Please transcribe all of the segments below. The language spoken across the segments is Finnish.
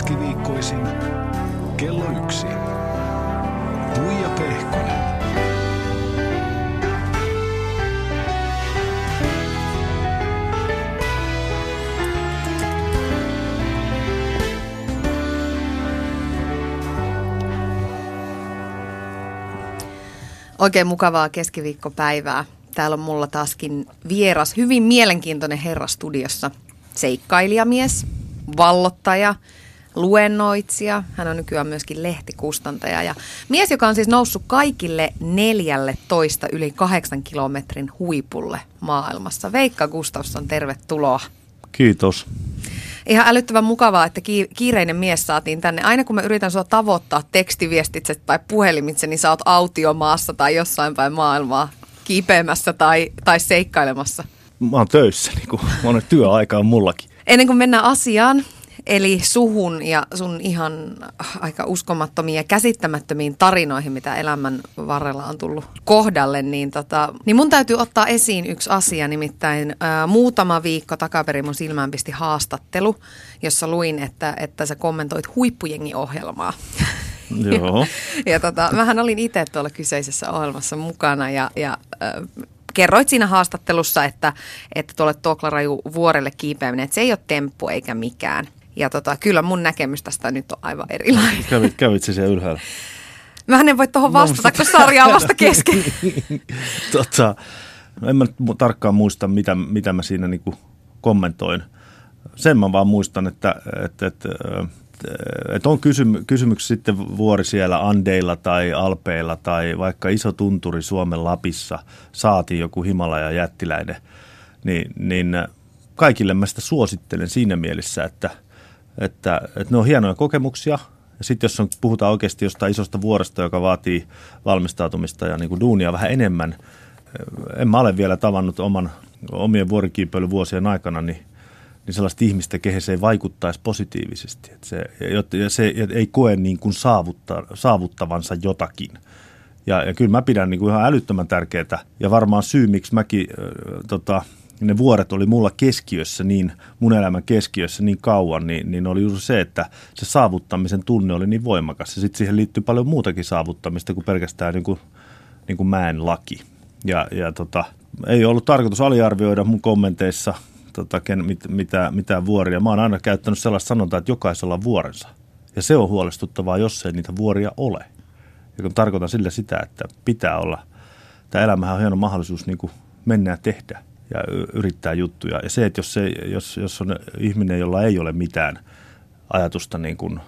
Keskiviikkoisin kello yksi. Tuija Pehkonen. Oikein mukavaa keskiviikkopäivää. Täällä on mulla taaskin vieras, hyvin mielenkiintoinen herra studiossa. Seikkailijamies, vallottaja, luennoitsija. Hän on nykyään myöskin lehtikustantaja. Ja mies, joka on siis noussut kaikille neljälle toista yli kahdeksan kilometrin huipulle maailmassa. Veikka Gustafsson, tervetuloa. Kiitos. Ihan älyttävän mukavaa, että kiireinen mies saatiin tänne. Aina kun mä yritän sua tavoittaa tekstiviestitse tai puhelimitse, niin sä oot autiomaassa tai jossain päin maailmaa kiipeämässä tai, tai seikkailemassa. Mä oon töissä, niin kuin monen työaika on mullakin. Ennen kuin mennään asiaan, eli suhun ja sun ihan aika uskomattomiin ja käsittämättömiin tarinoihin, mitä elämän varrella on tullut kohdalle, niin, tota, niin mun täytyy ottaa esiin yksi asia, nimittäin ää, muutama viikko takaperin mun silmään pisti haastattelu, jossa luin, että, että sä kommentoit huippujengiohjelmaa. Joo. ja, ja tota, mähän olin itse tuolla kyseisessä ohjelmassa mukana ja, ja äh, kerroit siinä haastattelussa, että, että tuolle Toklaraju vuorelle kiipeäminen, että se ei ole temppu eikä mikään. Ja tota, kyllä mun näkemys tästä nyt on aivan erilainen. Kävit, kävit se siellä ylhäällä? Mä en voi tuohon vastata, no, kun sarja on vasta kesken. tota, en mä tarkkaan muista, mitä, mitä mä siinä niinku kommentoin. Sen mä vaan muistan, että, että, että, että on kysymy, kysymyksiä sitten vuori siellä Andeilla tai Alpeilla tai vaikka iso tunturi Suomen Lapissa, saatiin joku Himalaja jättiläinen, niin, niin kaikille mä sitä suosittelen siinä mielessä, että – että, että ne on hienoja kokemuksia. Ja sitten jos on, puhutaan oikeasti jostain isosta vuoresta, joka vaatii valmistautumista ja niin kuin duunia vähän enemmän, en mä ole vielä tavannut oman, omien vuorikiipeilyvuosien aikana, niin, niin sellaista ihmistä, kehen se ei vaikuttaisi positiivisesti. Että se, ja se ei koe niin kuin saavutta, saavuttavansa jotakin. Ja, ja kyllä mä pidän niin kuin ihan älyttömän tärkeää. Ja varmaan syy, miksi mäkin äh, tota, ne vuoret oli mulla keskiössä niin, mun elämän keskiössä niin kauan, niin, niin oli juuri se, että se saavuttamisen tunne oli niin voimakas. Ja sitten siihen liittyy paljon muutakin saavuttamista kuin pelkästään niin kuin, niin kuin mäen laki. Ja, ja tota, ei ollut tarkoitus aliarvioida mun kommenteissa tota, ken, mit, mitä, mitä vuoria. Mä oon aina käyttänyt sellaista sanontaa, että jokaisella on vuorensa. Ja se on huolestuttavaa, jos ei niitä vuoria ole. Ja kun tarkoitan sillä sitä, että pitää olla, tämä elämähän on hieno mahdollisuus niin kuin mennä ja tehdä ja yrittää juttuja. Ja se, että jos, se, jos, jos on ihminen, jolla ei ole mitään ajatusta niin kuin,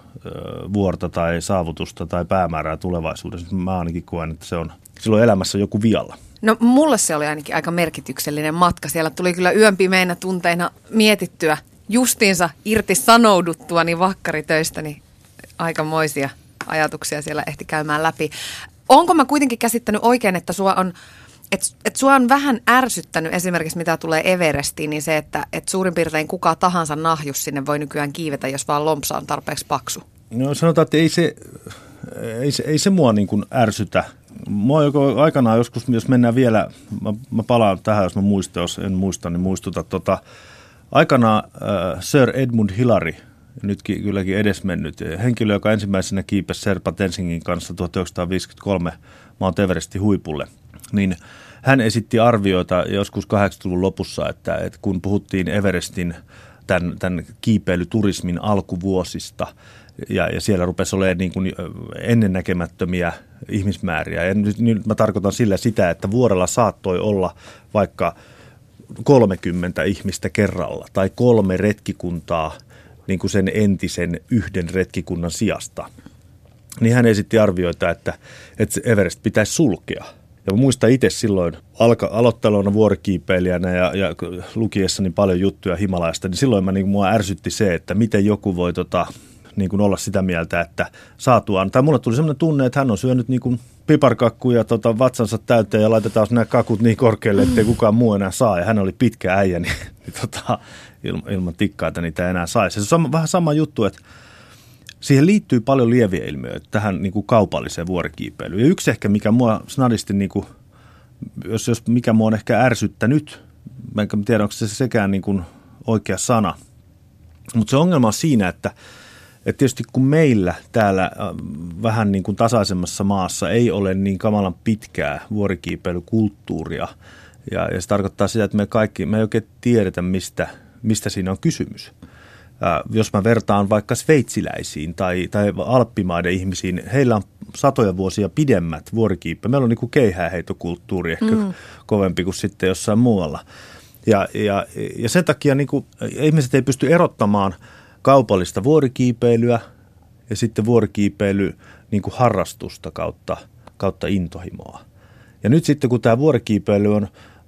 vuorta tai saavutusta tai päämäärää tulevaisuudessa, niin mä ainakin koen, että se on silloin elämässä joku vialla. No mulle se oli ainakin aika merkityksellinen matka. Siellä tuli kyllä yön pimeinä tunteina mietittyä justiinsa irti sanouduttua niin vakkaritöistä, niin aikamoisia ajatuksia siellä ehti käymään läpi. Onko mä kuitenkin käsittänyt oikein, että sua on että et sua on vähän ärsyttänyt esimerkiksi mitä tulee Everestiin, niin se, että et suurin piirtein kuka tahansa nahjus sinne voi nykyään kiivetä, jos vaan lompsa on tarpeeksi paksu. No sanotaan, että ei se, ei se, ei se mua niin kuin ärsytä. Mua joko aikanaan joskus, jos mennään vielä, mä, mä palaan tähän, jos mä muistan, jos en muista, niin muistuta. Tota, aikanaan äh, Sir Edmund Hillary, nytkin kylläkin edesmennyt henkilö, joka ensimmäisenä kiipesi Serpa Tensingin kanssa 1953 Mount Everestin huipulle, niin – hän esitti arvioita joskus 80-luvun lopussa, että, että kun puhuttiin Everestin tämän, tämän kiipeilyturismin alkuvuosista, ja, ja siellä rupesi olemaan niin kuin ennennäkemättömiä ihmismääriä. Ja nyt, nyt mä tarkoitan sillä sitä, että vuorella saattoi olla vaikka 30 ihmistä kerralla tai kolme retkikuntaa niin kuin sen entisen yhden retkikunnan sijasta. Niin hän esitti arvioita, että, että Everest pitäisi sulkea – ja muistan itse silloin alka, aloitteluna vuorikiipeilijänä ja, ja lukiessani paljon juttuja Himalajasta, niin silloin mä, niin mua ärsytti se, että miten joku voi tota, niin kuin olla sitä mieltä, että saatuaan, tai mulle tuli sellainen tunne, että hän on syönyt niin kuin piparkakkuja tota, vatsansa täyteen ja laitetaan nämä kakut niin korkealle, ettei kukaan muu enää saa. Ja hän oli pitkä äijä, niin, niin tota, ilman, tikkaita niitä enää saisi. Se on vähän sama juttu, että siihen liittyy paljon lieviä ilmiöitä tähän niin kuin kaupalliseen vuorikiipeilyyn. Ja yksi ehkä, mikä mua snadisti, niin kuin, jos, jos mikä mua on ehkä ärsyttänyt, mä en tiedä, onko se sekään niin kuin oikea sana, mutta se ongelma on siinä, että, että tietysti kun meillä täällä vähän niin kuin tasaisemmassa maassa ei ole niin kamalan pitkää vuorikiipeilykulttuuria, ja, ja se tarkoittaa sitä, että me kaikki, me ei oikein tiedetä, mistä, mistä siinä on kysymys. Ää, jos mä vertaan vaikka sveitsiläisiin tai, tai alppimaiden ihmisiin, heillä on satoja vuosia pidemmät vuorikiippe. Meillä on niin keihääheitokulttuuri ehkä mm. kovempi kuin sitten jossain muualla. Ja, ja, ja sen takia niin kuin, ihmiset ei pysty erottamaan kaupallista vuorikiipeilyä ja sitten vuorikiipeily niin kuin harrastusta kautta, kautta intohimoa. Ja nyt sitten kun tämä vuorikiipeily on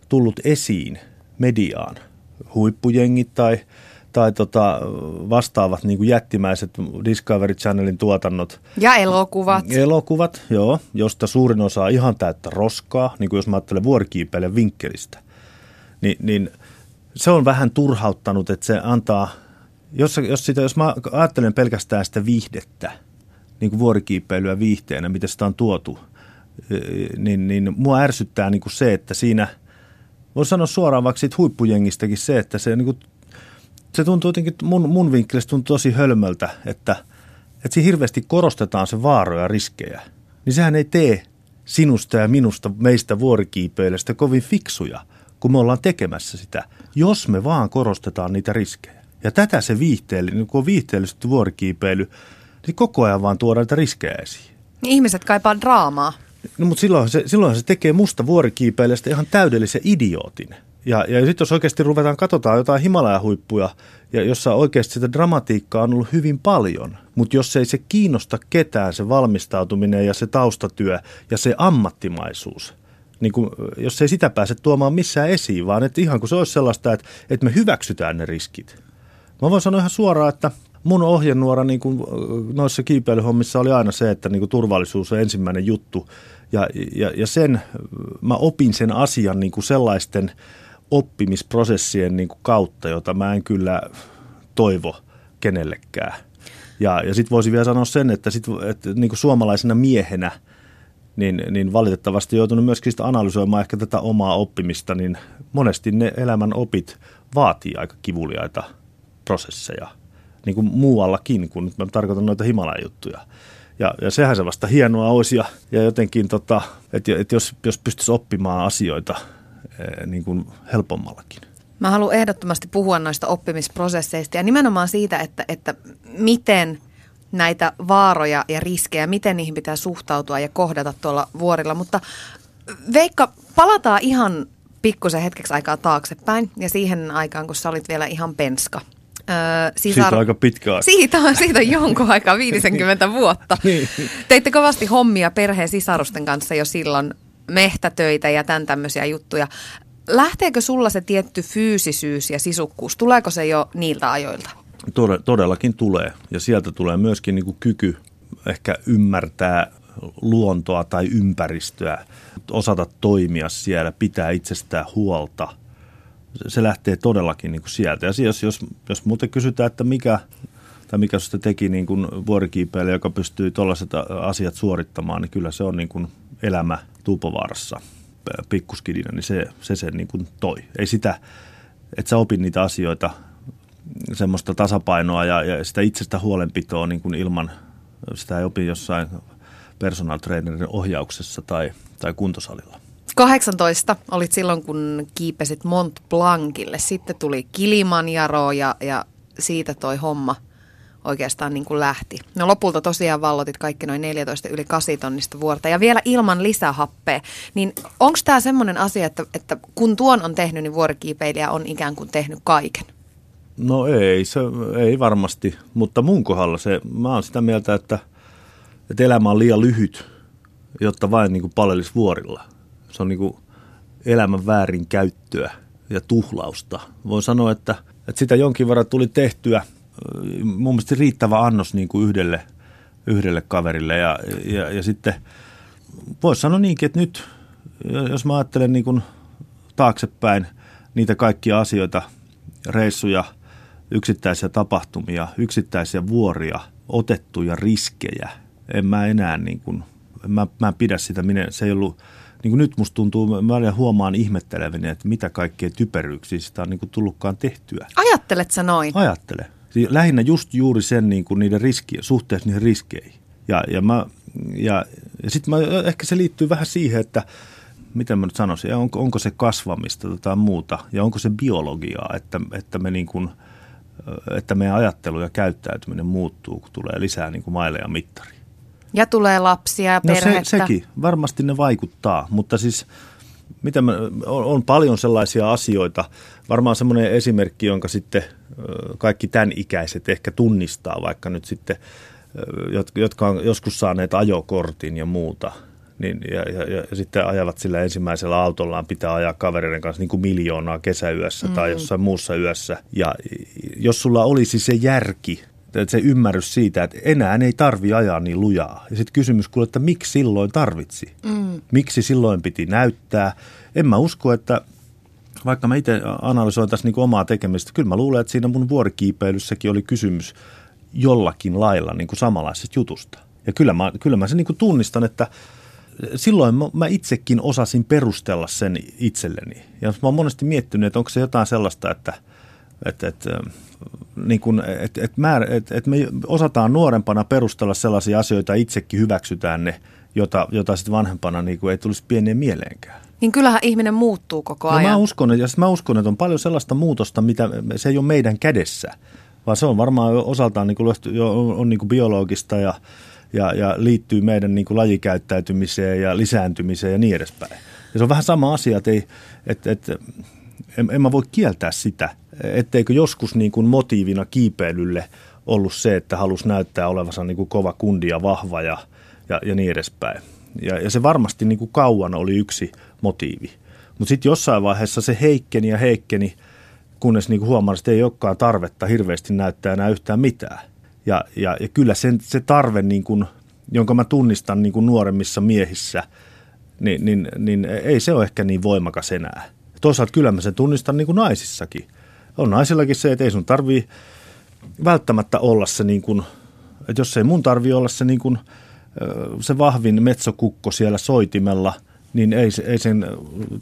tullut esiin mediaan, huippujengit tai, tai tota, vastaavat niin kuin jättimäiset Discovery Channelin tuotannot. Ja elokuvat. Elokuvat, joo, josta suurin osa on ihan täyttä roskaa, niin kuin jos mä ajattelen vuorikiipeilijän vinkkelistä. Ni, niin se on vähän turhauttanut, että se antaa, jos, jos, sitä, jos mä ajattelen pelkästään sitä viihdettä, niin kuin vuorikiipeilyä viihteenä, miten sitä on tuotu, niin, niin mua ärsyttää niin kuin se, että siinä – voisi sanoa suoraan vaikka siitä huippujengistäkin se, että se, niin kuin, se tuntuu jotenkin, mun, mun vinkkelistä tuntuu tosi hölmöltä, että, että siinä hirveästi korostetaan se vaaroja ja riskejä. Niin sehän ei tee sinusta ja minusta, meistä vuorikiipeilijästä kovin fiksuja, kun me ollaan tekemässä sitä, jos me vaan korostetaan niitä riskejä. Ja tätä se viihteellinen, niin kun on viihteellisesti vuorikiipeily, niin koko ajan vaan tuodaan niitä riskejä esiin. Ihmiset kaipaa draamaa. No mutta silloin se, silloin se tekee musta vuorikiipeilijästä ihan täydellisen idiootin. Ja, ja sitten jos oikeasti ruvetaan, katsotaan jotain Himalaya-huippuja, ja jossa oikeasti sitä dramatiikkaa on ollut hyvin paljon, mutta jos ei se kiinnosta ketään, se valmistautuminen ja se taustatyö ja se ammattimaisuus, niin kun, jos ei sitä pääse tuomaan missään esiin, vaan että ihan kuin se olisi sellaista, että, että me hyväksytään ne riskit. Mä voin sanoa ihan suoraan, että mun ohjenuora niin kuin noissa kiipeilyhommissa oli aina se, että niin turvallisuus on ensimmäinen juttu. Ja, ja, ja sen, mä opin sen asian niin kuin sellaisten oppimisprosessien niin kuin kautta, jota mä en kyllä toivo kenellekään. Ja, ja sitten voisin vielä sanoa sen, että, sit, että niin kuin suomalaisena miehenä, niin, niin valitettavasti joutunut myöskin sitä analysoimaan ehkä tätä omaa oppimista, niin monesti ne elämän opit vaatii aika kivuliaita prosesseja – niin kuin muuallakin, kun nyt mä tarkoitan noita Himalajan-juttuja. Ja, ja sehän se vasta hienoa olisi ja, ja jotenkin, tota, että, että jos, jos pystyisi oppimaan asioita niin kuin helpommallakin. Mä haluan ehdottomasti puhua noista oppimisprosesseista ja nimenomaan siitä, että, että miten näitä vaaroja ja riskejä, miten niihin pitää suhtautua ja kohdata tuolla vuorilla. Mutta Veikka, palataan ihan pikkusen hetkeksi aikaa taaksepäin ja siihen aikaan, kun sä olit vielä ihan penska – Öö, sisar... Siitä on aika pitkä aika. Siitä on, siitä on jonkun aikaa, 50 vuotta. niin. Teitte kovasti hommia perheen sisarusten kanssa jo silloin, mehtätöitä ja tämän tämmöisiä juttuja. Lähteekö sulla se tietty fyysisyys ja sisukkuus? Tuleeko se jo niiltä ajoilta? Todellakin tulee. Ja sieltä tulee myöskin niin kuin kyky ehkä ymmärtää luontoa tai ympäristöä, osata toimia siellä, pitää itsestään huolta – se lähtee todellakin niin kuin sieltä. Ja jos, jos, jos muuten kysytään, että mikä, tai mikä sitä teki niin kuin joka pystyy tuollaiset asiat suorittamaan, niin kyllä se on niin kuin elämä Tuupovaarassa pikkuskidina, niin se, se sen niin kuin toi. Ei sitä, että sä opin niitä asioita, semmoista tasapainoa ja, ja sitä itsestä huolenpitoa niin kuin ilman, sitä ei opi jossain personal trainerin ohjauksessa tai, tai kuntosalilla. 18 olit silloin, kun kiipesit Mont Blancille. Sitten tuli Kilimanjaro ja, ja siitä toi homma oikeastaan niin kuin lähti. No lopulta tosiaan vallotit kaikki noin 14 yli 8 tonnista vuorta ja vielä ilman lisähappea. Niin onko tämä semmoinen asia, että, että kun tuon on tehnyt, niin vuorikiipeilijä on ikään kuin tehnyt kaiken? No ei, se ei varmasti, mutta mun kohdalla se, mä oon sitä mieltä, että, että elämä on liian lyhyt, jotta vain niin kuin palelisi vuorilla – se on niin kuin elämän väärinkäyttöä ja tuhlausta. Voin sanoa, että, että sitä jonkin verran tuli tehtyä mun mielestä riittävä annos niin kuin yhdelle, yhdelle kaverille. Ja, ja, ja sitten voisi sanoa niinkin, että nyt, jos mä ajattelen niin kuin taaksepäin niitä kaikkia asioita, reissuja, yksittäisiä tapahtumia, yksittäisiä vuoria, otettuja riskejä, en mä enää niin kuin, mä, mä en pidä sitä, minä, se ei ollut – niin kuin nyt musta tuntuu, mä huomaan ihmettelevinen, että mitä kaikkea typeryyksiä sitä on niin kuin tullutkaan tehtyä. Ajattelet sä noin? Ajattele. Lähinnä just juuri sen niin kuin niiden riski, suhteessa niihin riskeihin. Ja, ja, mä, ja, ja sitten ehkä se liittyy vähän siihen, että miten mä nyt sanoisin, onko, onko se kasvamista tai tota muuta, ja onko se biologiaa, että, että, me niin kuin, että meidän ajattelu ja käyttäytyminen muuttuu, kun tulee lisää niin kuin maileja mittari. Ja tulee lapsia ja perhettä. No se, sekin, varmasti ne vaikuttaa, mutta siis mitä mä, on, on paljon sellaisia asioita, varmaan semmoinen esimerkki, jonka sitten kaikki tämän ikäiset ehkä tunnistaa, vaikka nyt sitten, jotka on joskus saaneet ajokortin ja muuta, niin, ja, ja, ja sitten ajavat sillä ensimmäisellä autollaan, pitää ajaa kavereiden kanssa niin kuin miljoonaa kesäyössä mm. tai jossain muussa yössä. Ja jos sulla olisi se järki, se ymmärrys siitä, että enää ei tarvi ajaa niin lujaa. Ja sitten kysymys kuule, että miksi silloin tarvitsi? Mm. Miksi silloin piti näyttää? En mä usko, että vaikka mä itse analysoin tässä niin omaa tekemistä, kyllä mä luulen, että siinä mun vuorikiipeilyssäkin oli kysymys jollakin lailla niin kuin samanlaisesta jutusta. Ja kyllä mä, kyllä mä sen niin kuin tunnistan, että silloin mä itsekin osasin perustella sen itselleni. Ja mä oon monesti miettinyt, että onko se jotain sellaista, että, että, että, niin kuin, että, että, määr, että, että me osataan nuorempana perustella sellaisia asioita, itsekin hyväksytään ne, jota, jota sitten vanhempana niin kuin ei tulisi pieneen mieleenkään. Niin kyllähän ihminen muuttuu koko ajan. No mä uskon, että, ja mä uskon, että on paljon sellaista muutosta, mitä se ei ole meidän kädessä, vaan se on varmaan osaltaan niin kuin, on, on niin kuin biologista ja, ja, ja liittyy meidän niin kuin lajikäyttäytymiseen ja lisääntymiseen ja niin edespäin. Ja se on vähän sama asia, että, ei, että, että en, en mä voi kieltää sitä, etteikö joskus niin kuin motiivina kiipeilylle ollut se, että halusi näyttää olevansa niin kuin kova kundi ja vahva ja, ja, ja niin edespäin. Ja, ja se varmasti niin kuin kauan oli yksi motiivi. Mutta sitten jossain vaiheessa se heikkeni ja heikkeni, kunnes niin huomasin, että ei olekaan tarvetta hirveästi näyttää enää yhtään mitään. Ja, ja, ja kyllä sen, se tarve, niin kuin, jonka mä tunnistan niin kuin nuoremmissa miehissä, niin, niin, niin ei se ole ehkä niin voimakas enää. Toisaalta kyllä mä sen tunnistan niin kuin naisissakin. On naisillakin se, että ei sun tarvii välttämättä olla se, niin kuin, että jos ei mun tarvii olla se, niin kuin, se vahvin metsokukko siellä soitimella – niin ei, ei sen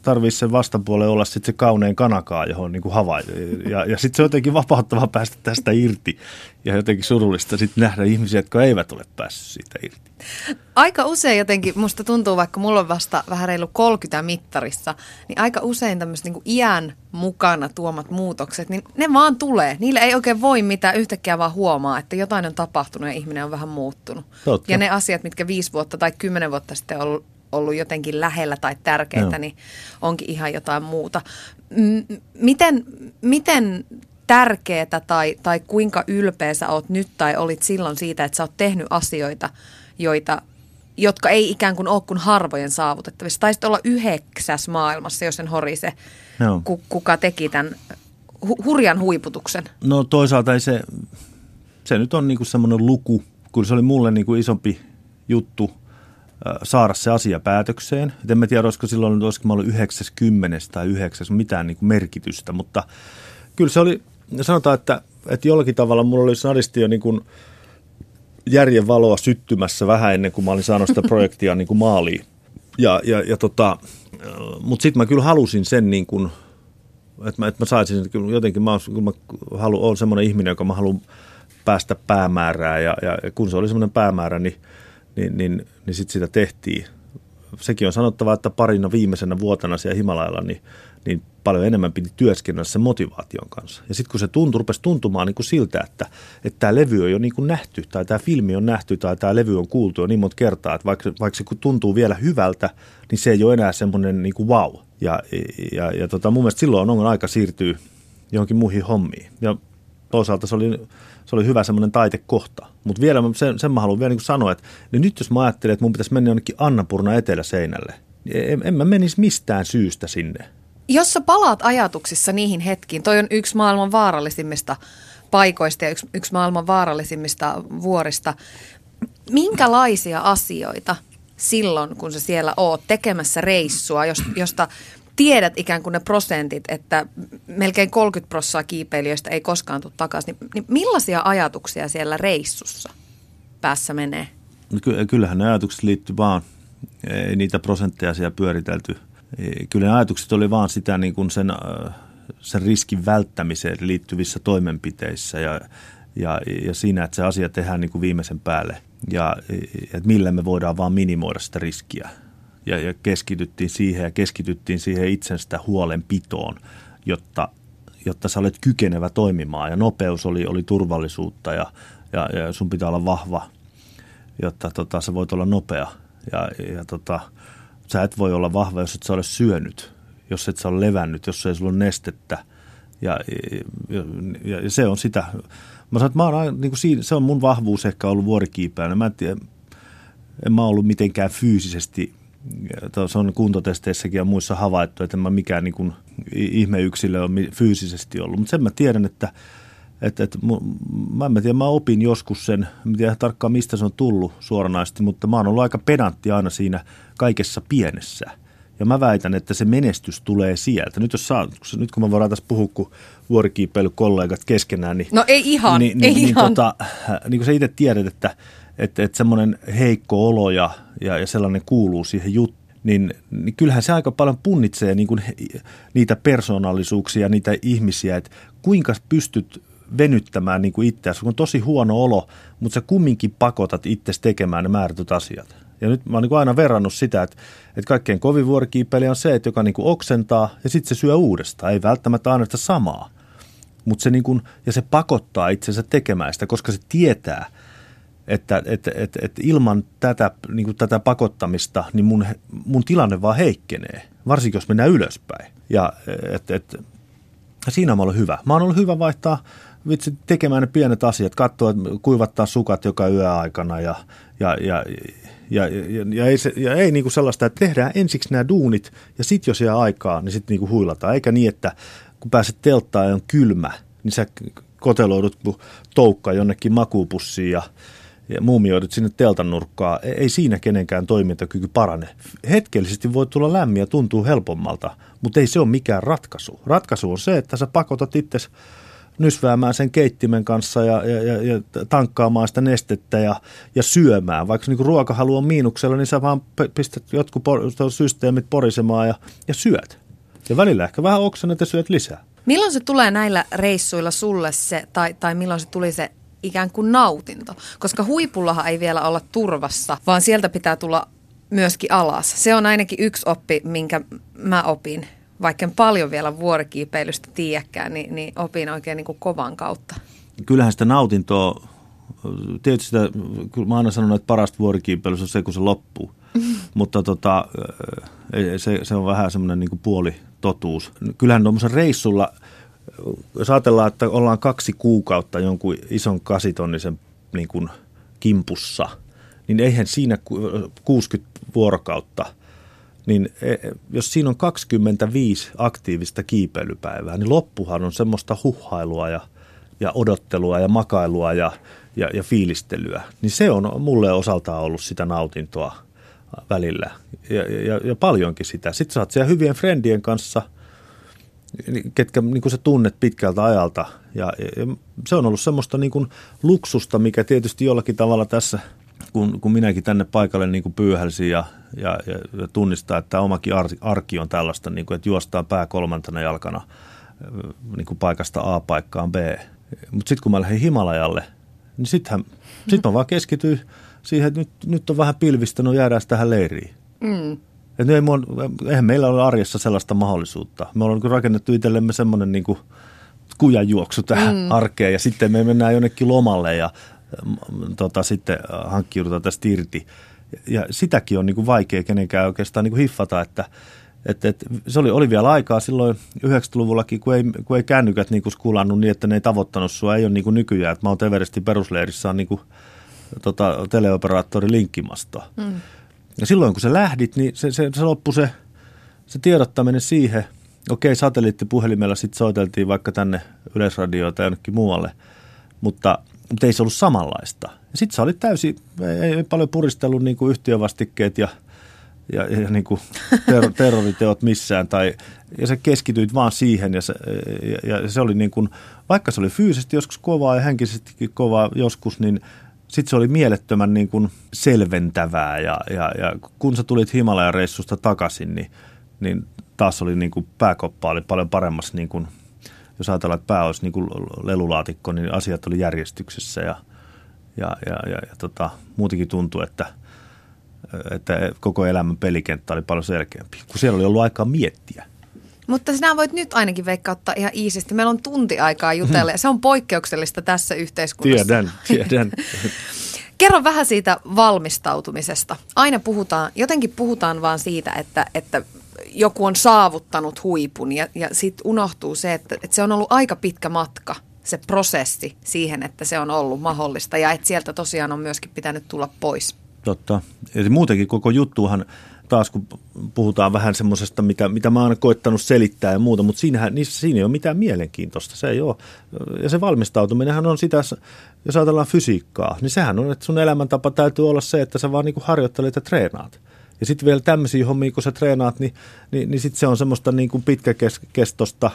tarvitse sen vastapuolen olla sitten se kaunein kanakaa, johon niin kuin havai. Ja, ja sitten se on jotenkin vapauttava päästä tästä irti ja jotenkin surullista sitten nähdä ihmisiä, jotka eivät ole päässyt siitä irti. Aika usein jotenkin, musta tuntuu, vaikka mulla on vasta vähän reilu 30 mittarissa, niin aika usein tämmöiset niin iän mukana tuomat muutokset, niin ne vaan tulee. Niille ei oikein voi mitään yhtäkkiä vaan huomaa, että jotain on tapahtunut ja ihminen on vähän muuttunut. Totta. Ja ne asiat, mitkä viisi vuotta tai kymmenen vuotta sitten on ollut ollut jotenkin lähellä tai tärkeää, no. niin onkin ihan jotain muuta. M- miten, miten tärkeää tai, tai kuinka ylpeä sä oot nyt tai olit silloin siitä, että sä oot tehnyt asioita, joita, jotka ei ikään kuin ole kuin harvojen saavutettavissa. Taisit olla yhdeksäs maailmassa, jos sen horise, no. ku, kuka teki tämän hu, hurjan huiputuksen. No toisaalta ei se, se nyt on niinku semmoinen luku, kun se oli mulle niinku isompi juttu – saada se asia päätökseen. Et en mä tiedä, olisiko silloin, olisiko mä ollut 90 tai 9 mitään niin kuin merkitystä, mutta kyllä se oli, sanotaan, että, että jollakin tavalla mulla oli snadisti jo niin kuin järjen valoa syttymässä vähän ennen kuin mä olin saanut sitä projektia niin kuin maaliin. Ja, ja, ja tota, mutta sitten mä kyllä halusin sen niin kuin, että mä, että mä saisin, että kyllä jotenkin mä, mä haluan, olen semmoinen ihminen, joka mä haluan päästä päämäärään ja, ja kun se oli semmoinen päämäärä, niin – niin, niin, niin sitten sitä tehtiin. Sekin on sanottava, että parina viimeisenä vuotena siellä Himalajalla, niin, niin paljon enemmän piti työskennellä sen motivaation kanssa. Ja sitten kun se tuntui, rupesi tuntumaan niin kuin siltä, että, että tämä levy on jo niin kuin nähty, tai tämä filmi on nähty, tai tämä levy on kuultu jo niin monta kertaa, että vaikka, vaikka se tuntuu vielä hyvältä, niin se ei ole enää semmoinen niin kuin wow. Ja, ja, ja tota, mun mielestä silloin on aika siirtyä johonkin muihin hommiin. Ja toisaalta se oli se oli hyvä semmoinen taitekohta. Mutta vielä sen, sen mä haluan vielä niin sanoa, että niin nyt jos mä ajattelen, että mun pitäisi mennä jonnekin Annapurna eteläseinälle, niin en, en mä menisi mistään syystä sinne. Jos sä palaat ajatuksissa niihin hetkiin, toi on yksi maailman vaarallisimmista paikoista ja yksi, yksi maailman vaarallisimmista vuorista. Minkälaisia asioita silloin, kun sä siellä oot tekemässä reissua, josta tiedät ikään kuin ne prosentit, että melkein 30 prosenttia kiipeilijöistä ei koskaan tule takaisin, niin, niin millaisia ajatuksia siellä reissussa päässä menee? No ky- kyllähän ne ajatukset liittyy vaan, ei niitä prosentteja siellä pyöritelty. Kyllä ne ajatukset oli vaan sitä niin kuin sen, sen riskin välttämiseen liittyvissä toimenpiteissä ja, ja, ja siinä, että se asia tehdään niin kuin viimeisen päälle ja että millä me voidaan vaan minimoida sitä riskiä. Ja, ja keskityttiin siihen ja keskityttiin siihen itsestä huolenpitoon, jotta, jotta sä olet kykenevä toimimaan. Ja nopeus oli, oli turvallisuutta ja, ja, ja sun pitää olla vahva, jotta tota, sä voit olla nopea. Ja, ja tota, sä et voi olla vahva, jos et sä ole syönyt, jos et sä ole levännyt, jos ei sulla ole nestettä. Ja, ja, ja, ja se on sitä. Mä sanon, että mä oon, niin kuin siinä, se on mun vahvuus ehkä ollut vuorikiipäänä. Mä en, tiedä, en mä ollut mitenkään fyysisesti, se on kuntotesteissäkin ja muissa havaittu, että en mä mikään niin kuin ihmeyksilö on fyysisesti ollut. Mutta sen mä tiedän, että, että, että mä en tiedä, mä opin joskus sen, en tiedä tarkkaan mistä se on tullut suoranaisesti, mutta mä oon ollut aika pedantti aina siinä kaikessa pienessä – ja mä väitän, että se menestys tulee sieltä. Nyt, jos saa, nyt kun me voidaan tässä puhua, kun vuorikiipeilykollegat keskenään, niin... No ei ihan, niin, ei niin, ihan. Niin, tota, niin kuin sä itse tiedät, että, että, että semmoinen heikko olo ja, ja, ja sellainen kuuluu siihen juttuun, niin, niin kyllähän se aika paljon punnitsee niin kuin niitä persoonallisuuksia, niitä ihmisiä, että kuinka pystyt venyttämään niin kuin itseäsi, kun on tosi huono olo, mutta sä kumminkin pakotat itsesi tekemään ne määrätyt asiat. Ja nyt mä oon niin aina verrannut sitä, että, että kaikkein kovin vuorikiipeli on se, että joka niin kuin oksentaa ja sitten se syö uudestaan. Ei välttämättä aina sitä samaa, mutta se niin kuin, ja se pakottaa itsensä tekemään sitä, koska se tietää, että, että, että, että ilman tätä, niin kuin tätä pakottamista, niin mun, mun tilanne vaan heikkenee, varsinkin jos mennään ylöspäin. Ja et, et, siinä mä olen hyvä. Mä oon ollut hyvä vaihtaa vitsi tekemään ne pienet asiat, katsoa, kuivattaa sukat joka yöaikana ja, ja, ja, ja, ja, ja ei, se, ja ei niin kuin sellaista, että tehdään ensiksi nämä duunit ja sitten jos jää aikaa, niin sitten niin huilataan. Eikä niin, että kun pääset telttaan ja on kylmä, niin sä koteloidut toukka jonnekin makuupussiin ja muumioidut sinne teltan nurkkaan. Ei, siinä kenenkään toimintakyky parane. Hetkellisesti voi tulla lämmin ja tuntuu helpommalta, mutta ei se ole mikään ratkaisu. Ratkaisu on se, että sä pakotat itsesi nysväämään sen keittimen kanssa ja, ja, ja, ja tankkaamaan sitä nestettä ja, ja syömään. Vaikka niin ruokahalu on miinuksella, niin sä vaan pistät jotkut por, systeemit porisemaan ja, ja syöt. Ja välillä ehkä vähän oksennet ja syöt lisää. Milloin se tulee näillä reissuilla sulle se, tai, tai milloin se tuli se ikään kuin nautinto? Koska huipullahan ei vielä olla turvassa, vaan sieltä pitää tulla myöskin alas. Se on ainakin yksi oppi, minkä mä opin vaikka en paljon vielä vuorikiipeilystä tiedäkään, niin, niin opin oikein niin kuin kovan kautta. Kyllähän sitä nautintoa, tietysti sitä, kyllä mä aina sanonut, että parasta vuorikiipeilyssä on se, kun se loppuu. Mutta tota, se, se on vähän semmoinen niin puoli totuus. Kyllähän tuommoisen reissulla, jos ajatellaan, että ollaan kaksi kuukautta jonkun ison kasitonnisen niin kuin kimpussa, niin eihän siinä 60 vuorokautta – niin e, jos siinä on 25 aktiivista kiipeilypäivää, niin loppuhan on semmoista huhailua ja, ja odottelua ja makailua ja, ja, ja fiilistelyä. Niin se on mulle osaltaan ollut sitä nautintoa välillä ja, ja, ja paljonkin sitä. Sitten sä oot siellä hyvien friendien kanssa, ketkä niin kuin sä tunnet pitkältä ajalta. Ja, ja se on ollut semmoista niin kuin luksusta, mikä tietysti jollakin tavalla tässä – kun, kun minäkin tänne paikalle niin kuin pyyhälsin ja, ja, ja tunnistaa, että omakin arki on tällaista, niin kuin, että juostaan pää kolmantena jalkana niin kuin paikasta A paikkaan B. Mutta sitten kun mä lähdin Himalajalle, niin sittenhän, sit mä vaan keskityin siihen, että nyt, nyt on vähän pilvistä, no jäädään tähän leiriin. Mm. Et ei mua, eihän meillä ole arjessa sellaista mahdollisuutta. Me ollaan niin rakennettu itsellemme semmoinen niin kujanjuoksu tähän mm. arkeen ja sitten me mennään jonnekin lomalle ja tota, sitten hankkiudutaan tästä irti. Ja sitäkin on niin kuin vaikea kenenkään oikeastaan niin kuin hiffata, että et, et, se oli, oli vielä aikaa silloin 90-luvullakin, kun ei, kun ei kännykät niin kuin skulannut niin, että ne ei tavoittanut sua. Ei ole niin kuin nykyään, että Mount Everestin perusleirissä on niin kuin, tota, teleoperaattori linkkimasto. Mm. Ja silloin kun sä lähdit, niin se, se, se loppui se, se tiedottaminen siihen. Okei, satelliittipuhelimella sitten soiteltiin vaikka tänne Yleisradioon tai jonnekin muualle, mutta – mutta ei se ollut samanlaista. Sitten sä olit täysin, ei, ei paljon puristellut niin kuin yhtiövastikkeet ja, ja, ja niin kuin ter- terroriteot missään. Tai, ja sä keskityit vaan siihen ja se, ja, ja se oli niin kuin, vaikka se oli fyysisesti joskus kovaa ja henkisesti kovaa joskus, niin sitten se oli mielettömän niin kuin selventävää ja, ja, ja kun sä tulit Himalajan reissusta takaisin, niin, niin taas oli niin kuin pääkoppa oli paljon paremmassa niin kuin – jos ajatellaan, että pää olisi niin kuin lelulaatikko, niin asiat oli järjestyksessä ja, ja, ja, ja, ja tota, muutenkin tuntui, että, että koko elämän pelikenttä oli paljon selkeämpi, kun siellä oli ollut aikaa miettiä. Mutta sinä voit nyt ainakin veikka ottaa ihan iisisti. Meillä on tunti aikaa jutella ja se on poikkeuksellista tässä yhteiskunnassa. Tiedän, tiedän. Kerro vähän siitä valmistautumisesta. Aina puhutaan, jotenkin puhutaan vaan siitä, että, että joku on saavuttanut huipun ja, ja sitten unohtuu se, että, että se on ollut aika pitkä matka, se prosessi siihen, että se on ollut mahdollista ja että sieltä tosiaan on myöskin pitänyt tulla pois. Totta. Ja muutenkin koko juttuhan taas kun puhutaan vähän semmoisesta, mitä, mitä mä oon koittanut selittää ja muuta, mutta siinähän, niissä, siinä ei ole mitään mielenkiintoista. Se ei ole. Ja se valmistautuminenhan on sitä, jos ajatellaan fysiikkaa, niin sehän on, että sun elämäntapa täytyy olla se, että sä vaan niin kuin harjoittelet ja treenaat. Ja sitten vielä tämmöisiä hommia, kun sä treenaat, niin, niin, niin sitten se on semmoista niin kuin pitkäkestosta.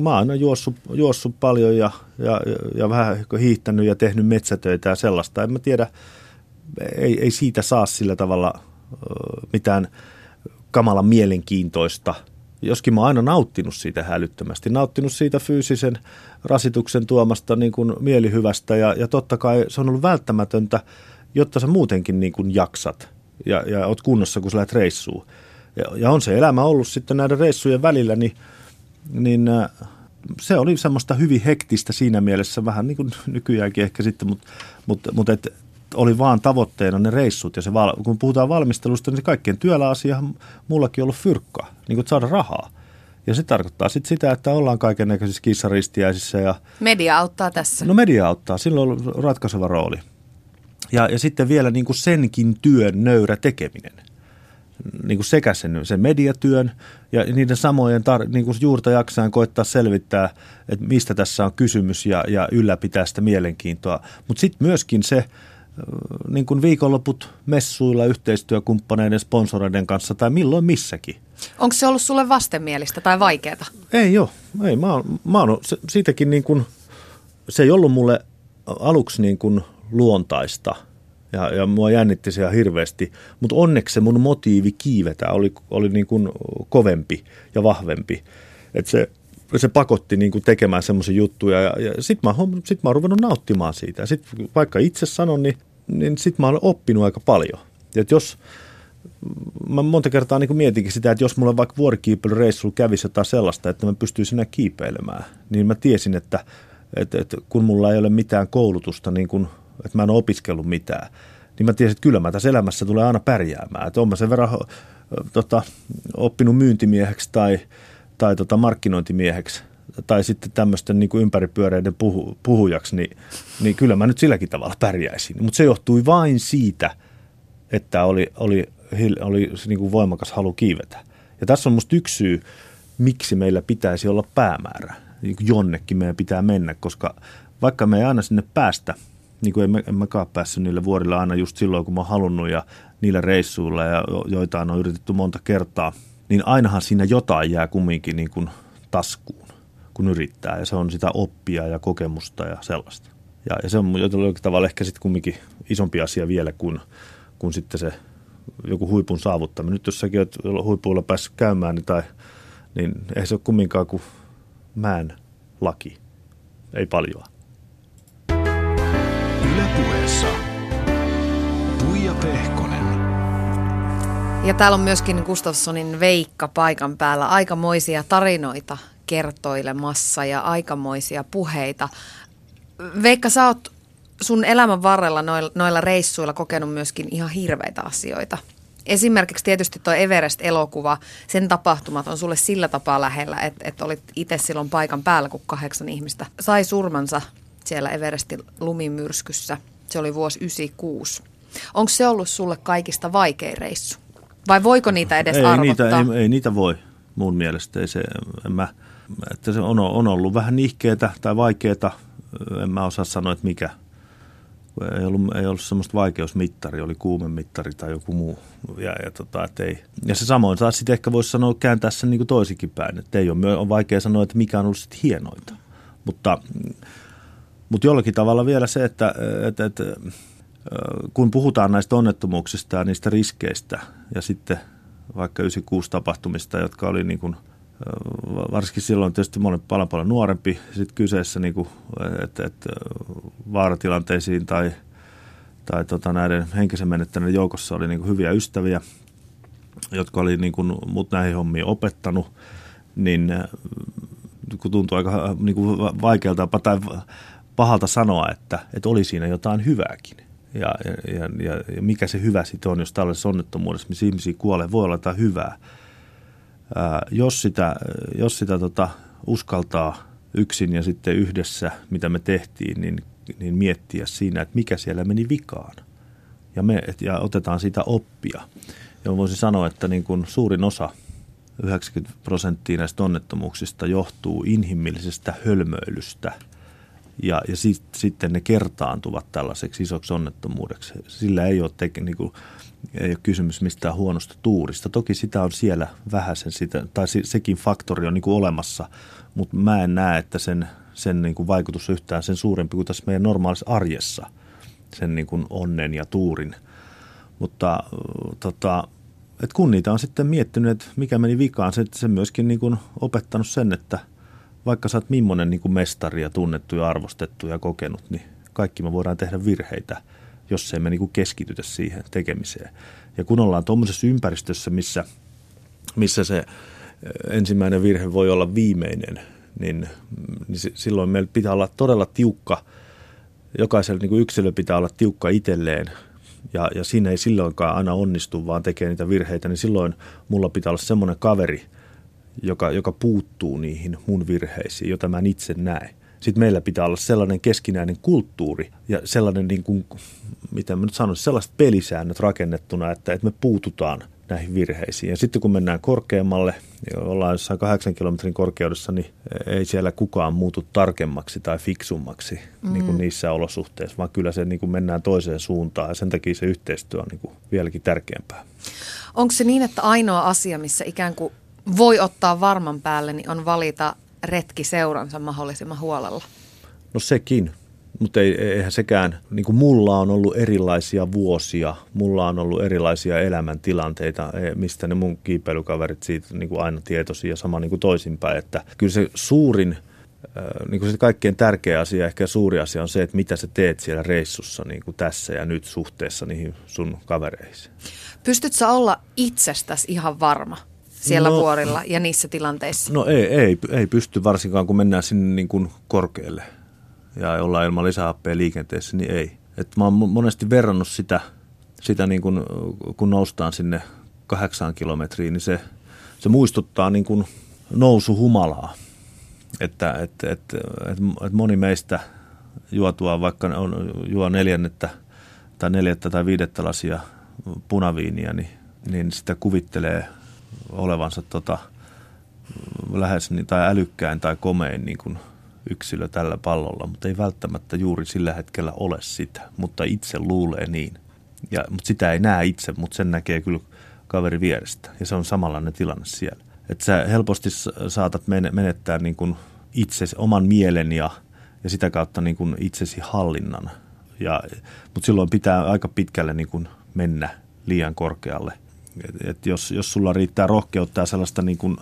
Mä oon aina juossut, juossut paljon ja, ja, ja vähän hiihtänyt ja tehnyt metsätöitä ja sellaista. En mä tiedä, ei, ei siitä saa sillä tavalla mitään kamala mielenkiintoista. Joskin mä oon aina nauttinut siitä hälyttömästi, nauttinut siitä fyysisen rasituksen tuomasta niin kuin mielihyvästä ja, ja totta kai se on ollut välttämätöntä, jotta sä muutenkin niin kuin jaksat ja, ja oot kunnossa, kun sä lähdet reissuun. Ja, ja on se elämä ollut sitten näiden reissujen välillä, niin, niin se oli semmoista hyvin hektistä siinä mielessä, vähän niin kuin nykyäänkin ehkä sitten, mutta, mutta, mutta et, oli vaan tavoitteena ne reissut ja se, val, kun puhutaan valmistelusta, niin se kaikkien työläasia mullakin ollut fyrkka, niin kuin saada rahaa. Ja se tarkoittaa sitten sitä, että ollaan kaiken näköisissä kissaristiäisissä. Ja, media auttaa tässä. No media auttaa, silloin on ratkaiseva rooli. Ja, ja sitten vielä niin kuin senkin työn nöyrä tekeminen. Niin kuin sekä sen, sen mediatyön ja niiden samojen tar- niin kuin juurta jaksaan koittaa selvittää, että mistä tässä on kysymys ja, ja ylläpitää sitä mielenkiintoa. Mutta sitten myöskin se, niin kuin viikonloput messuilla yhteistyökumppaneiden, sponsoreiden kanssa tai milloin missäkin. Onko se ollut sulle vastenmielistä tai vaikeaa? Ei ole. Ei, mä oon, mä oon, se, siitäkin niin kuin, se ei ollut mulle aluksi niin kuin luontaista ja, ja mua jännitti se hirveästi, mutta onneksi se mun motiivi kiivetä oli, oli niin kuin kovempi ja vahvempi. Että se, se pakotti niin kuin tekemään semmoisia juttuja ja, ja sitten mä, sit mä oon ruvennut nauttimaan siitä. Ja sitten vaikka itse sanon, niin, niin sitten mä oon oppinut aika paljon. Ja jos, mä monta kertaa niin mietinkin sitä, että jos mulla vaikka vuorikiipeilyreissulla kävisi jotain sellaista, että mä pystyisin enää kiipeilemään, niin mä tiesin, että, että, että kun mulla ei ole mitään koulutusta, niin kuin, että mä en ole opiskellut mitään, niin mä tiesin, että kyllä mä tässä elämässä tulee aina pärjäämään. Että on mä sen verran tota, oppinut myyntimieheksi tai, tai tota markkinointimieheksi tai sitten tämmöisten niin ympäripyöreiden puhu, puhujaksi, niin, niin kyllä mä nyt silläkin tavalla pärjäisin. Mutta se johtui vain siitä, että oli, oli, oli niin kuin voimakas halu kiivetä. Ja tässä on musta yksi syy, miksi meillä pitäisi olla päämäärä. Niin kuin jonnekin meidän pitää mennä, koska vaikka me ei aina sinne päästä, niin kuin en, mä, en mäkaan päässyt niille vuorille aina just silloin, kun mä oon halunnut ja niillä reissuilla ja joitain on yritetty monta kertaa, niin ainahan siinä jotain jää kumminkin niin kuin taskuun, kun yrittää. Ja se on sitä oppia ja kokemusta ja sellaista. Ja, ja se on jollakin tavalla ehkä sitten kumminkin isompi asia vielä kuin, kuin sitten se joku huipun saavuttaminen. Nyt jos säkin olet huipuilla päässyt käymään, niin, tai, niin ei se ole kumminkaan kuin mään laki. Ei paljon. Ylepuheessa Tuija Pehkonen. Ja täällä on myöskin Gustafssonin Veikka paikan päällä. Aikamoisia tarinoita kertoilemassa ja aikamoisia puheita. Veikka, sä oot sun elämän varrella noilla, noilla reissuilla kokenut myöskin ihan hirveitä asioita. Esimerkiksi tietysti tuo Everest-elokuva, sen tapahtumat on sulle sillä tapaa lähellä, että, että olit itse silloin paikan päällä, kun kahdeksan ihmistä sai surmansa siellä Everestin lumimyrskyssä. Se oli vuosi 96. Onko se ollut sulle kaikista vaikein reissu? Vai voiko niitä edes ei, arvottaa? Niitä, ei, ei niitä voi mun mielestä. Ei se, en mä, että se on, on ollut vähän nihkeetä tai vaikeeta. En mä osaa sanoa, että mikä. Ei ollut, ei ollut semmoista vaikeusmittari, oli kuumemittari tai joku muu. Ja, ja, tota, et ei. ja se samoin taas sitten ehkä voisi sanoa kääntää sen niin toisikin päin. Että ei ole, on vaikea sanoa, että mikä on ollut sitten hienointa. Mutta mutta jollakin tavalla vielä se, että, että, että kun puhutaan näistä onnettomuuksista ja niistä riskeistä ja sitten vaikka 96 tapahtumista, jotka oli niin kuin varsinkin silloin tietysti monen paljon paljon nuorempi, sitten kyseessä niin kuin, että, että vaaratilanteisiin tai, tai tota, näiden henkisen menettäneiden joukossa oli niin kuin hyviä ystäviä, jotka oli niin kuin, mut näihin hommiin opettanut, niin kun tuntuu aika niin kuin vaikealta tai pahalta sanoa, että, että oli siinä jotain hyvääkin. Ja, ja, ja, ja mikä se hyvä sitten on, jos tällaisessa onnettomuudessa, missä ihmisiä kuolee, voi olla jotain hyvää. Ää, jos sitä, jos sitä tota, uskaltaa yksin ja sitten yhdessä, mitä me tehtiin, niin, niin miettiä siinä, että mikä siellä meni vikaan. Ja, me, et, ja otetaan siitä oppia. Ja voisin sanoa, että niin kuin suurin osa, 90 prosenttia näistä onnettomuuksista johtuu inhimillisestä hölmöilystä – ja, ja sit, sitten ne kertaantuvat tällaiseksi isoksi onnettomuudeksi. Sillä ei ole, teke, niin kuin, ei ole kysymys mistään huonosta tuurista. Toki sitä on siellä vähäisen, sitä, tai se, sekin faktori on niin kuin olemassa, mutta mä en näe, että sen, sen niin kuin vaikutus yhtään sen suurempi kuin tässä meidän normaalissa arjessa, sen niin kuin onnen ja tuurin. Mutta tota, et kun niitä on sitten miettinyt, että mikä meni vikaan, se, se myöskin niin kuin opettanut sen, että – vaikka sä oot millainen niin mestari ja tunnettu ja arvostettu ja kokenut, niin kaikki me voidaan tehdä virheitä, jos ei me niin keskitytä siihen tekemiseen. Ja kun ollaan tuommoisessa ympäristössä, missä, missä se ensimmäinen virhe voi olla viimeinen, niin, niin silloin meillä pitää olla todella tiukka, jokaisella niin yksilö pitää olla tiukka itselleen ja, ja siinä ei silloinkaan aina onnistu, vaan tekee niitä virheitä, niin silloin mulla pitää olla semmoinen kaveri – joka, joka puuttuu niihin mun virheisiin, jota mä en itse näe. Sitten meillä pitää olla sellainen keskinäinen kulttuuri ja sellainen, niin kuin, mitä mä nyt sanoisin, sellaiset pelisäännöt rakennettuna, että, että me puututaan näihin virheisiin. Ja sitten kun mennään korkeammalle, ollaan jossain kahdeksan kilometrin korkeudessa, niin ei siellä kukaan muutu tarkemmaksi tai fiksummaksi mm. niin kuin niissä olosuhteissa, vaan kyllä se niin kuin mennään toiseen suuntaan ja sen takia se yhteistyö on niin kuin vieläkin tärkeämpää. Onko se niin, että ainoa asia, missä ikään kuin voi ottaa varman päälle, niin on valita retki seuransa mahdollisimman huolella. No sekin, mutta ei, eihän sekään, niin kuin mulla on ollut erilaisia vuosia, mulla on ollut erilaisia elämäntilanteita, e, mistä ne mun kiipeilykaverit siitä niin kuin aina tietoisia ja sama niin kuin toisinpäin, että kyllä se suurin, niin kuin se kaikkein tärkeä asia, ehkä suuri asia on se, että mitä sä teet siellä reissussa niin kuin tässä ja nyt suhteessa niihin sun kavereisiin. Pystytkö olla itsestäsi ihan varma? Siellä no, vuorilla ja niissä tilanteissa? No ei, ei, ei pysty varsinkaan, kun mennään sinne niin kuin korkealle ja ollaan ilman lisähappea liikenteessä, niin ei. Et mä oon monesti verrannut sitä, sitä niin kuin, kun noustaan sinne kahdeksaan kilometriin, niin se, se muistuttaa niin kuin nousuhumalaa. Että et, et, et, et moni meistä juotua, vaikka on, juo neljännettä tai neljättä tai viidettä lasia punaviiniä, niin, niin sitä kuvittelee olevansa tota, lähes niin, tai älykkäin tai komein niin kuin yksilö tällä pallolla, mutta ei välttämättä juuri sillä hetkellä ole sitä, mutta itse luulee niin. Ja, mutta sitä ei näe itse, mutta sen näkee kyllä kaveri vierestä ja se on samanlainen tilanne siellä. Että sä helposti saatat menettää niin kuin itsesi, oman mielen ja, ja sitä kautta niin kuin itsesi hallinnan. Ja, mutta silloin pitää aika pitkälle niin kuin mennä liian korkealle – et, et jos, jos sulla riittää rohkeutta ja sellaista niin kuin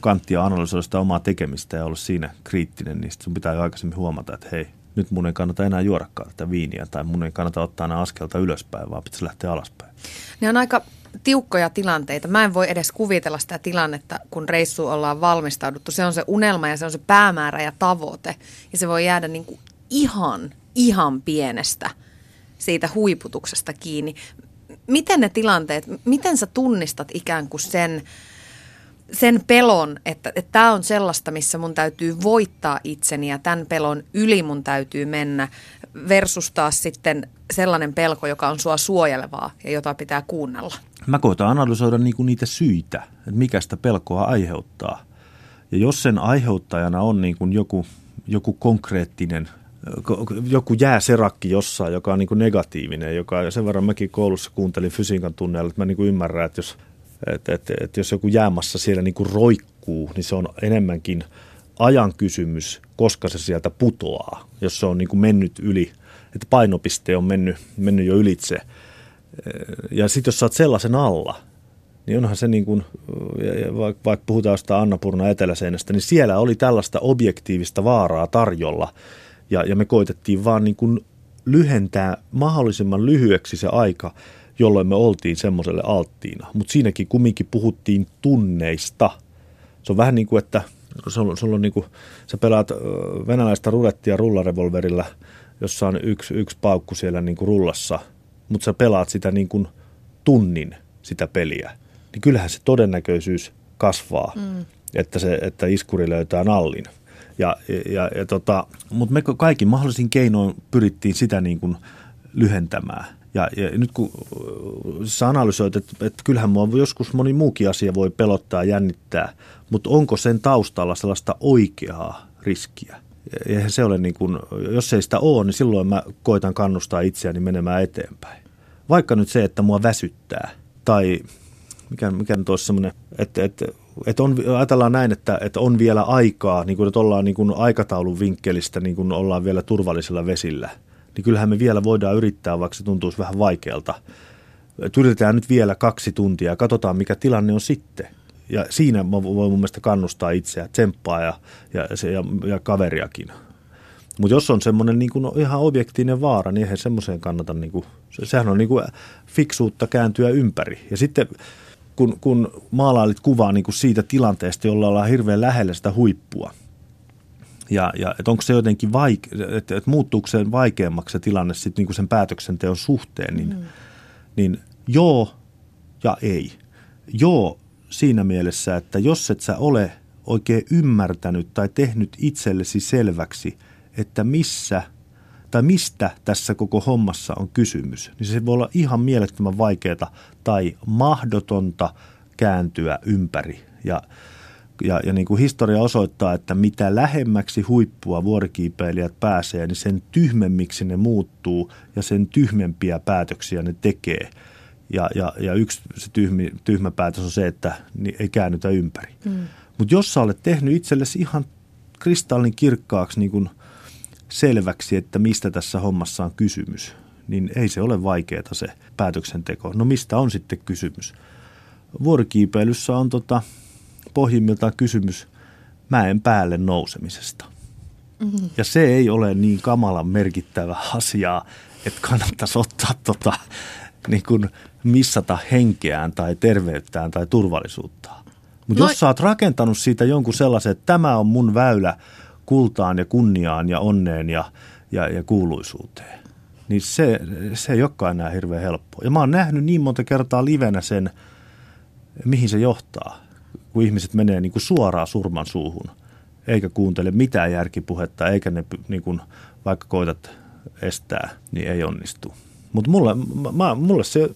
kanttia analysoida sitä omaa tekemistä ja olla siinä kriittinen, niin sun pitää jo aikaisemmin huomata, että hei, nyt mun ei kannata enää juodakaan tätä viiniä tai mun ei kannata ottaa enää askelta ylöspäin, vaan pitäisi lähteä alaspäin. Ne on aika tiukkoja tilanteita. Mä en voi edes kuvitella sitä tilannetta, kun reissu ollaan valmistauduttu. Se on se unelma ja se on se päämäärä ja tavoite. Ja se voi jäädä niin kuin ihan, ihan pienestä siitä huiputuksesta kiinni miten ne tilanteet, miten sä tunnistat ikään kuin sen, sen pelon, että tämä on sellaista, missä mun täytyy voittaa itseni ja tämän pelon yli mun täytyy mennä versus taas sitten sellainen pelko, joka on sua suojelevaa ja jota pitää kuunnella? Mä koitan analysoida niinku niitä syitä, että mikä sitä pelkoa aiheuttaa. Ja jos sen aiheuttajana on niinku joku, joku konkreettinen joku jääserakki jossain, joka on niin kuin negatiivinen, joka sen verran mäkin koulussa kuuntelin fysiikan tunneilla, että mä niin kuin ymmärrän, että jos, että, että, että jos joku jäämassa siellä niin kuin roikkuu, niin se on enemmänkin ajan kysymys, koska se sieltä putoaa, jos se on niin kuin mennyt yli, että painopiste on mennyt, mennyt jo ylitse. Ja sitten jos sä oot sellaisen alla, niin onhan se niin kuin, vaikka, puhutaan jostain Annapurna eteläseinästä, niin siellä oli tällaista objektiivista vaaraa tarjolla. Ja, ja me koitettiin vaan niin kuin lyhentää mahdollisimman lyhyeksi se aika, jolloin me oltiin semmoiselle alttiina. Mutta siinäkin kumminkin puhuttiin tunneista. Se on vähän niin kuin, että sulla, sulla on niin kuin, sä pelaat venäläistä rulettia rullarevolverilla, jossa on yksi, yksi paukku siellä niin kuin rullassa, mutta sä pelaat sitä niin kuin tunnin sitä peliä niin kyllähän se todennäköisyys kasvaa, mm. että, se, että iskuri löytää nallin. Ja, ja, ja tota, mutta me kaikin mahdollisin keinoin pyrittiin sitä niin kuin lyhentämään. Ja, ja nyt kun sä analysoit, että, että kyllähän mua joskus moni muukin asia voi pelottaa, jännittää, mutta onko sen taustalla sellaista oikeaa riskiä? Eihän se ole niin kuin, jos ei sitä ole, niin silloin mä koitan kannustaa itseäni menemään eteenpäin. Vaikka nyt se, että mua väsyttää tai mikä, mikä nyt olisi semmoinen, että, että, että on, ajatellaan näin, että, että on vielä aikaa, niin kuin, että ollaan niin kuin aikataulun vinkkelistä, niin kuin ollaan vielä turvallisella vesillä, niin kyllähän me vielä voidaan yrittää, vaikka se tuntuisi vähän vaikealta. Että yritetään nyt vielä kaksi tuntia ja katsotaan, mikä tilanne on sitten. Ja siinä mä voin mun mielestä kannustaa itseä, tsemppaa ja, ja, ja, ja kaveriakin. Mutta jos on semmoinen niin ihan objektiivinen vaara, niin eihän semmoiseen kannata, niin kuin, sehän on niin kuin fiksuutta kääntyä ympäri. Ja sitten kun, kun maalailit kuvaa niin kuin siitä tilanteesta, jolla ollaan hirveän lähellä sitä huippua. Ja, ja että onko se jotenkin vaike, että, että muuttuuko se vaikeammaksi se tilanne sitten niin kuin sen päätöksenteon suhteen, niin, mm. niin joo ja ei. Joo siinä mielessä, että jos et sä ole oikein ymmärtänyt tai tehnyt itsellesi selväksi, että missä – tai mistä tässä koko hommassa on kysymys, niin se voi olla ihan mielettömän vaikeaa tai mahdotonta kääntyä ympäri. Ja, ja, ja niin kuin historia osoittaa, että mitä lähemmäksi huippua vuorikiipeilijät pääsee, niin sen tyhmemmiksi ne muuttuu ja sen tyhmempiä päätöksiä ne tekee. Ja, ja, ja yksi se tyhmi, tyhmä päätös on se, että ei käännytä ympäri. Mm. Mutta jos sä olet tehnyt itsellesi ihan kristallin kirkkaaksi niin kuin – selväksi, että mistä tässä hommassa on kysymys, niin ei se ole vaikeaa se päätöksenteko. No mistä on sitten kysymys? Vuorikiipeilyssä on tota, pohjimmiltaan kysymys mäen päälle nousemisesta. Mm-hmm. Ja se ei ole niin kamalan merkittävä asia, että kannattaisi ottaa tota, niin kuin missata henkeään tai terveyttään tai turvallisuuttaan. Mutta no. jos sä oot rakentanut siitä jonkun sellaisen, että tämä on mun väylä kultaan ja kunniaan ja onneen ja, ja, ja kuuluisuuteen. Niin se, se ei olekaan enää hirveän helppoa. Ja mä oon nähnyt niin monta kertaa livenä sen, mihin se johtaa, kun ihmiset menee niin kuin suoraan surman suuhun, eikä kuuntele mitään järkipuhetta, eikä ne, niin kuin, vaikka koitat estää, niin ei onnistu. Mutta mulle, mulle se,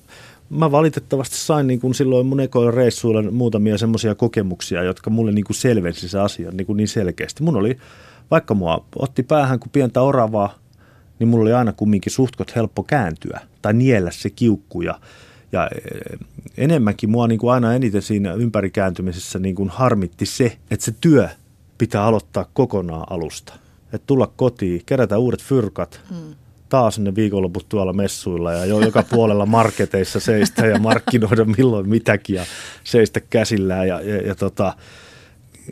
mä valitettavasti sain niin kuin silloin mun ekoilla reissuilla muutamia semmoisia kokemuksia, jotka mulle niin kuin selvensi se asia niin, kuin niin selkeästi. Mun oli, vaikka mua otti päähän kuin pientä oravaa, niin mulla oli aina kumminkin suhtkot helppo kääntyä tai niellä se kiukku ja, ja eh, enemmänkin mua niin kuin aina eniten siinä ympärikääntymisessä niin kuin harmitti se, että se työ pitää aloittaa kokonaan alusta. Että tulla kotiin, kerätä uudet fyrkat, hmm taas ne viikonloput tuolla messuilla ja jo joka puolella marketeissa seistä ja markkinoida milloin mitäkin ja seistä käsillään ja, ja, ja, tota,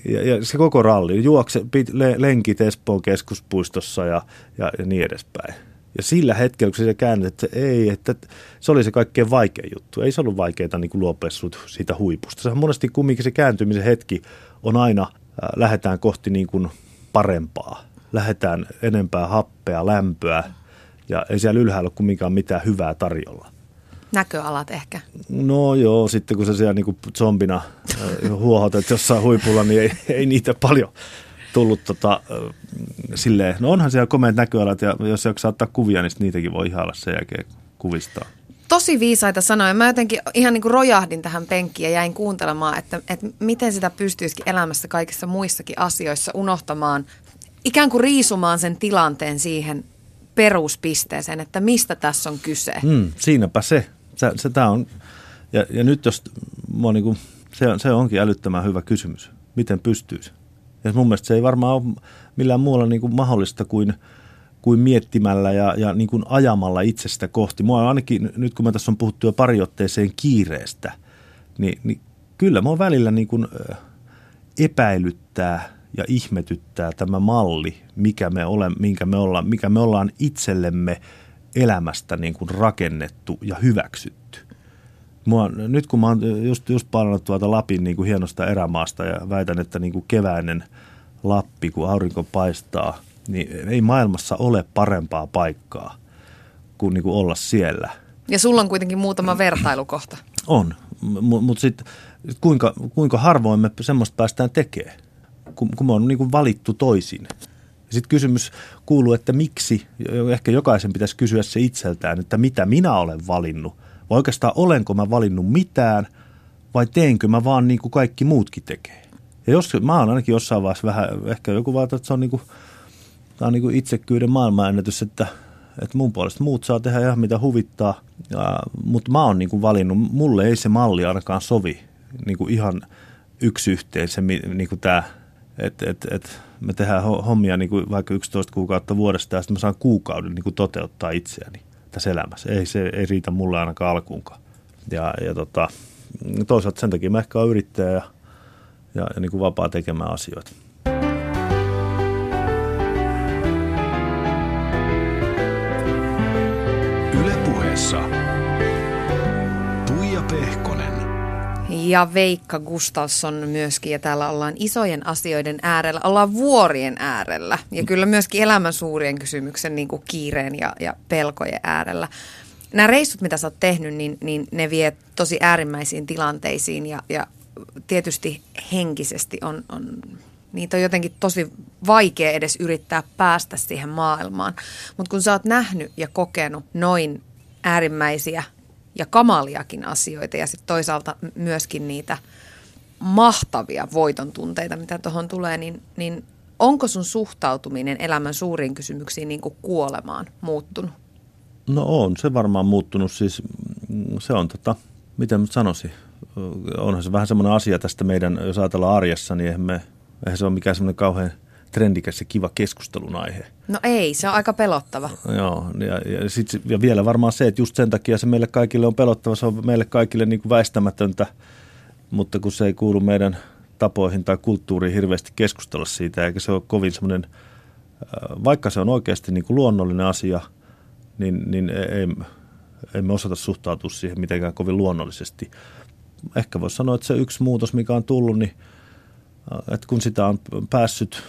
ja, ja se koko ralli, juokse, pit, le, lenkit Espoon keskuspuistossa ja, ja, ja niin edespäin. Ja sillä hetkellä, kun se käännät, että ei, että se oli se kaikkein vaikein juttu. Ei se ollut vaikeaa niin kuin luopea siitä huipusta. Se on monesti kumminkin se kääntymisen hetki on aina, äh, lähdetään kohti niin kuin parempaa. Lähdetään enempää happea, lämpöä, ja ei siellä ylhäällä ole kumminkaan mitään hyvää tarjolla. Näköalat ehkä. No joo, sitten kun sä siellä niin kuin zombina äh, huohotat jossain huipulla, niin ei, ei niitä paljon tullut tota, äh, silleen. No onhan siellä komeat näköalat ja jos jaksaa ottaa kuvia, niin niitäkin voi ihailla sen jälkeen kuvistaa. Tosi viisaita sanoja. Mä jotenkin ihan niin kuin rojahdin tähän penkkiin ja jäin kuuntelemaan, että, että miten sitä pystyisikin elämässä kaikissa muissakin asioissa unohtamaan, ikään kuin riisumaan sen tilanteen siihen peruspisteeseen, että mistä tässä on kyse. Mm, siinäpä se. se, se tää on, ja, ja nyt jos, mä niin kuin, se, se onkin älyttömän hyvä kysymys. Miten pystyisi? Ja mun mielestä se ei varmaan ole millään muulla niin kuin mahdollista kuin, kuin miettimällä ja, ja niin kuin ajamalla itsestä kohti. Mua ainakin, nyt kun mä tässä on puhuttu jo pari otteeseen kiireestä, niin, niin kyllä mua välillä niin kuin epäilyttää ja ihmetyttää tämä malli, mikä me ole, minkä me ollaan, mikä me ollaan itsellemme elämästä niin kuin rakennettu ja hyväksytty. Mua, nyt kun mä oon just, just palannut tuolta Lapin niin kuin hienosta erämaasta ja väitän, että niin kuin keväinen Lappi, kun aurinko paistaa, niin ei maailmassa ole parempaa paikkaa kuin, niin kuin olla siellä. Ja sulla on kuitenkin muutama vertailukohta. On, mutta mut sitten kuinka, kuinka harvoin me semmoista päästään tekemään, kun, kun me on niin kuin valittu toisin. Sitten kysymys kuuluu, että miksi, ehkä jokaisen pitäisi kysyä se itseltään, että mitä minä olen valinnut. Vai oikeastaan olenko mä valinnut mitään vai teenkö mä vaan niin kuin kaikki muutkin tekee. Ja jos mä oon ainakin jossain vaiheessa vähän, ehkä joku vaatii, että se on, niin kuin, tämä on niin kuin itsekyyden maailmanennätys, että, että mun puolesta muut saa tehdä ihan mitä huvittaa, ja, mutta mä oon niin kuin valinnut, mulle ei se malli ainakaan sovi niin kuin ihan yksi yhteen se niin kuin tämä, että et, et me tehdään hommia niin kuin vaikka 11 kuukautta vuodesta ja sitten mä saan kuukauden niin kuin toteuttaa itseäni tässä elämässä. Ei se ei riitä mulle ainakaan alkuunkaan. Ja, ja tota, toisaalta sen takia mä ehkä olen yrittäjä ja, ja, ja niin kuin vapaa tekemään asioita. Ylepuheessa Tuija Ja Veikka Gustafsson myöskin, ja täällä ollaan isojen asioiden äärellä, ollaan vuorien äärellä, ja kyllä myöskin elämän suurien kysymyksen niin kuin kiireen ja, ja pelkojen äärellä. Nämä reissut, mitä sä oot tehnyt, niin, niin ne vie tosi äärimmäisiin tilanteisiin, ja, ja tietysti henkisesti on, on niitä on jotenkin tosi vaikea edes yrittää päästä siihen maailmaan. Mutta kun sä oot nähnyt ja kokenut noin äärimmäisiä ja kamaliakin asioita ja sitten toisaalta myöskin niitä mahtavia voiton tunteita, mitä tuohon tulee, niin, niin onko sun suhtautuminen elämän suuriin kysymyksiin niin kuin kuolemaan muuttunut? No on se varmaan muuttunut. Siis mm, se on tota, miten mä sanoisin, onhan se vähän semmoinen asia tästä meidän, jos ajatellaan arjessa, niin eihän, me, eihän se ole mikään semmoinen kauhean – trendikäs ja kiva keskustelun aihe. No ei, se on aika pelottava. Joo, ja, ja, sit, ja vielä varmaan se, että just sen takia se meille kaikille on pelottava, se on meille kaikille niin kuin väistämätöntä, mutta kun se ei kuulu meidän tapoihin tai kulttuuriin hirveästi keskustella siitä, eikä se ole kovin semmoinen, äh, vaikka se on oikeasti niin kuin luonnollinen asia, niin, niin ei, ei me osata suhtautua siihen mitenkään kovin luonnollisesti. Ehkä voisi sanoa, että se yksi muutos, mikä on tullut, niin äh, että kun sitä on päässyt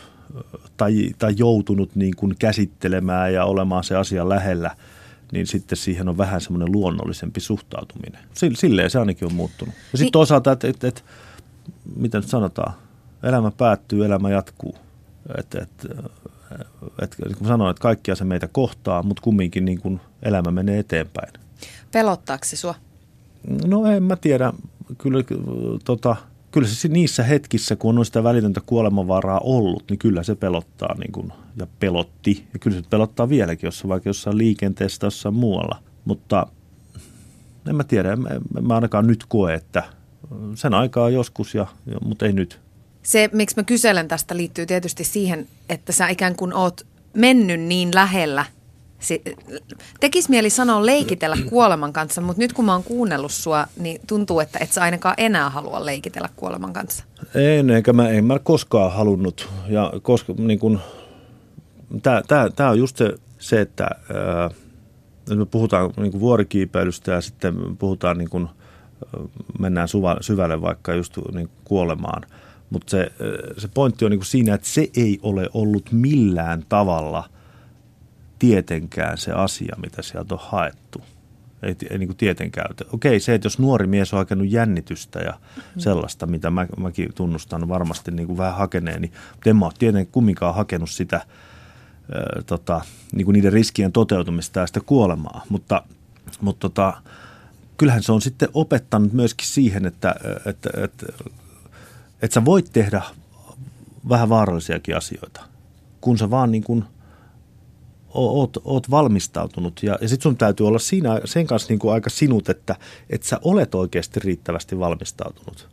tai, tai joutunut niin kuin käsittelemään ja olemaan se asia lähellä, niin sitten siihen on vähän semmoinen luonnollisempi suhtautuminen. Silleen se ainakin on muuttunut. Ja sitten niin. toisaalta, että, että, että mitä nyt sanotaan, elämä päättyy, elämä jatkuu. Että, että, että, niin kuin sanoin, että kaikkia se meitä kohtaa, mutta kumminkin niin kuin elämä menee eteenpäin. Pelottaako se sua? No en mä tiedä. Kyllä tota, kyllä se niissä hetkissä, kun on sitä välitöntä kuolemanvaraa ollut, niin kyllä se pelottaa niin kuin, ja pelotti. Ja kyllä se pelottaa vieläkin, jos vaikka jossain liikenteessä tai jossain muualla. Mutta en mä tiedä, en, en mä ainakaan nyt koe, että sen aikaa joskus, ja, ja, mutta ei nyt. Se, miksi mä kyselen tästä, liittyy tietysti siihen, että sä ikään kuin oot mennyt niin lähellä – tekis mieli sanoa leikitellä kuoleman kanssa, mutta nyt kun mä oon kuunnellut sua, niin tuntuu, että et sä ainakaan enää halua leikitellä kuoleman kanssa. En, eikä mä, en mä koskaan halunnut. Ja koska, niin kun, tää, tää, tää on just se, se että ää, me puhutaan niin vuorikiipeilystä ja sitten puhutaan niin kun, mennään suva, syvälle vaikka just niin kuolemaan. Mutta se, se pointti on niin siinä, että se ei ole ollut millään tavalla – tietenkään se asia, mitä sieltä on haettu. Ei, ei niin kuin tietenkään. Okei, se, että jos nuori mies on hakenut jännitystä ja mm. sellaista, mitä mä, mäkin tunnustan varmasti niin kuin vähän hakeneeni, mutta en mä ole tietenkin kumminkaan hakenut sitä äh, tota, niin kuin niiden riskien toteutumista ja sitä kuolemaa. Mutta, mutta tota, kyllähän se on sitten opettanut myöskin siihen, että, että, että, että, että sä voit tehdä vähän vaarallisiakin asioita, kun sä vaan niin kuin – oot, oot valmistautunut ja, ja sitten sun täytyy olla siinä sen kanssa niin kuin aika sinut, että, että sä olet oikeasti riittävästi valmistautunut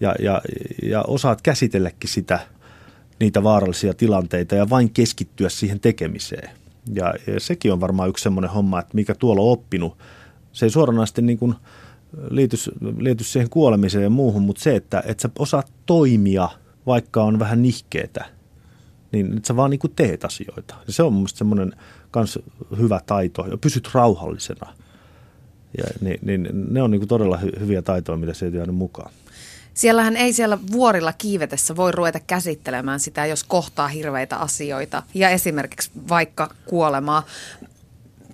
ja, ja, ja osaat käsitelläkin sitä, niitä vaarallisia tilanteita ja vain keskittyä siihen tekemiseen. Ja, ja sekin on varmaan yksi semmoinen homma, että mikä tuolla on oppinut. Se ei suoranaisesti niin kuin liity, liity siihen kuolemiseen ja muuhun, mutta se, että, että sä osaat toimia, vaikka on vähän nihkeetä, niin että sä vaan niin kuin teet asioita. Ja se on mun mielestä semmoinen kans hyvä taito, ja pysyt rauhallisena. Ja, niin, niin ne on niin kuin todella hy, hyviä taitoja, mitä se ei jäänyt mukaan. Siellähän ei siellä vuorilla kiivetessä voi ruveta käsittelemään sitä, jos kohtaa hirveitä asioita ja esimerkiksi vaikka kuolemaa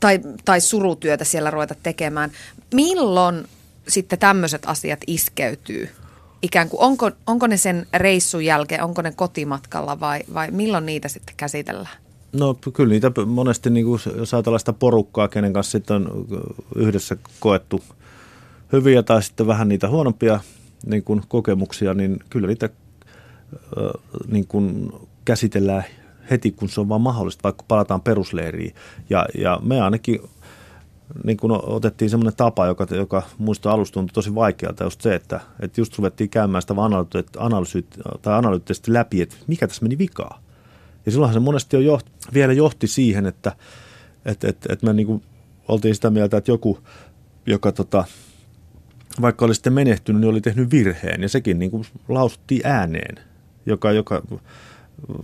tai, tai surutyötä siellä ruveta tekemään. Milloin sitten tämmöiset asiat iskeytyy? Ikään kuin, onko, onko ne sen reissun jälkeen, onko ne kotimatkalla vai, vai milloin niitä sitten käsitellään? No kyllä niitä monesti, niin kuin, jos ajatellaan sitä porukkaa, kenen kanssa sitten on yhdessä koettu hyviä tai sitten vähän niitä huonompia niin kuin kokemuksia, niin kyllä niitä niin kuin käsitellään heti, kun se on vaan mahdollista, vaikka palataan perusleiriin. Ja, ja me ainakin niin kuin otettiin semmoinen tapa, joka, joka muista alusta tuntui tosi vaikealta, just se, että, että just ruvettiin käymään sitä analyyt, tai analyyttisesti läpi, että mikä tässä meni vikaa. Ja silloinhan se monesti jo johti, vielä johti siihen, että, että, että, että me niin oltiin sitä mieltä, että joku, joka tota, vaikka oli sitten menehtynyt, niin oli tehnyt virheen. Ja sekin niin kuin lausuttiin ääneen, joka, joka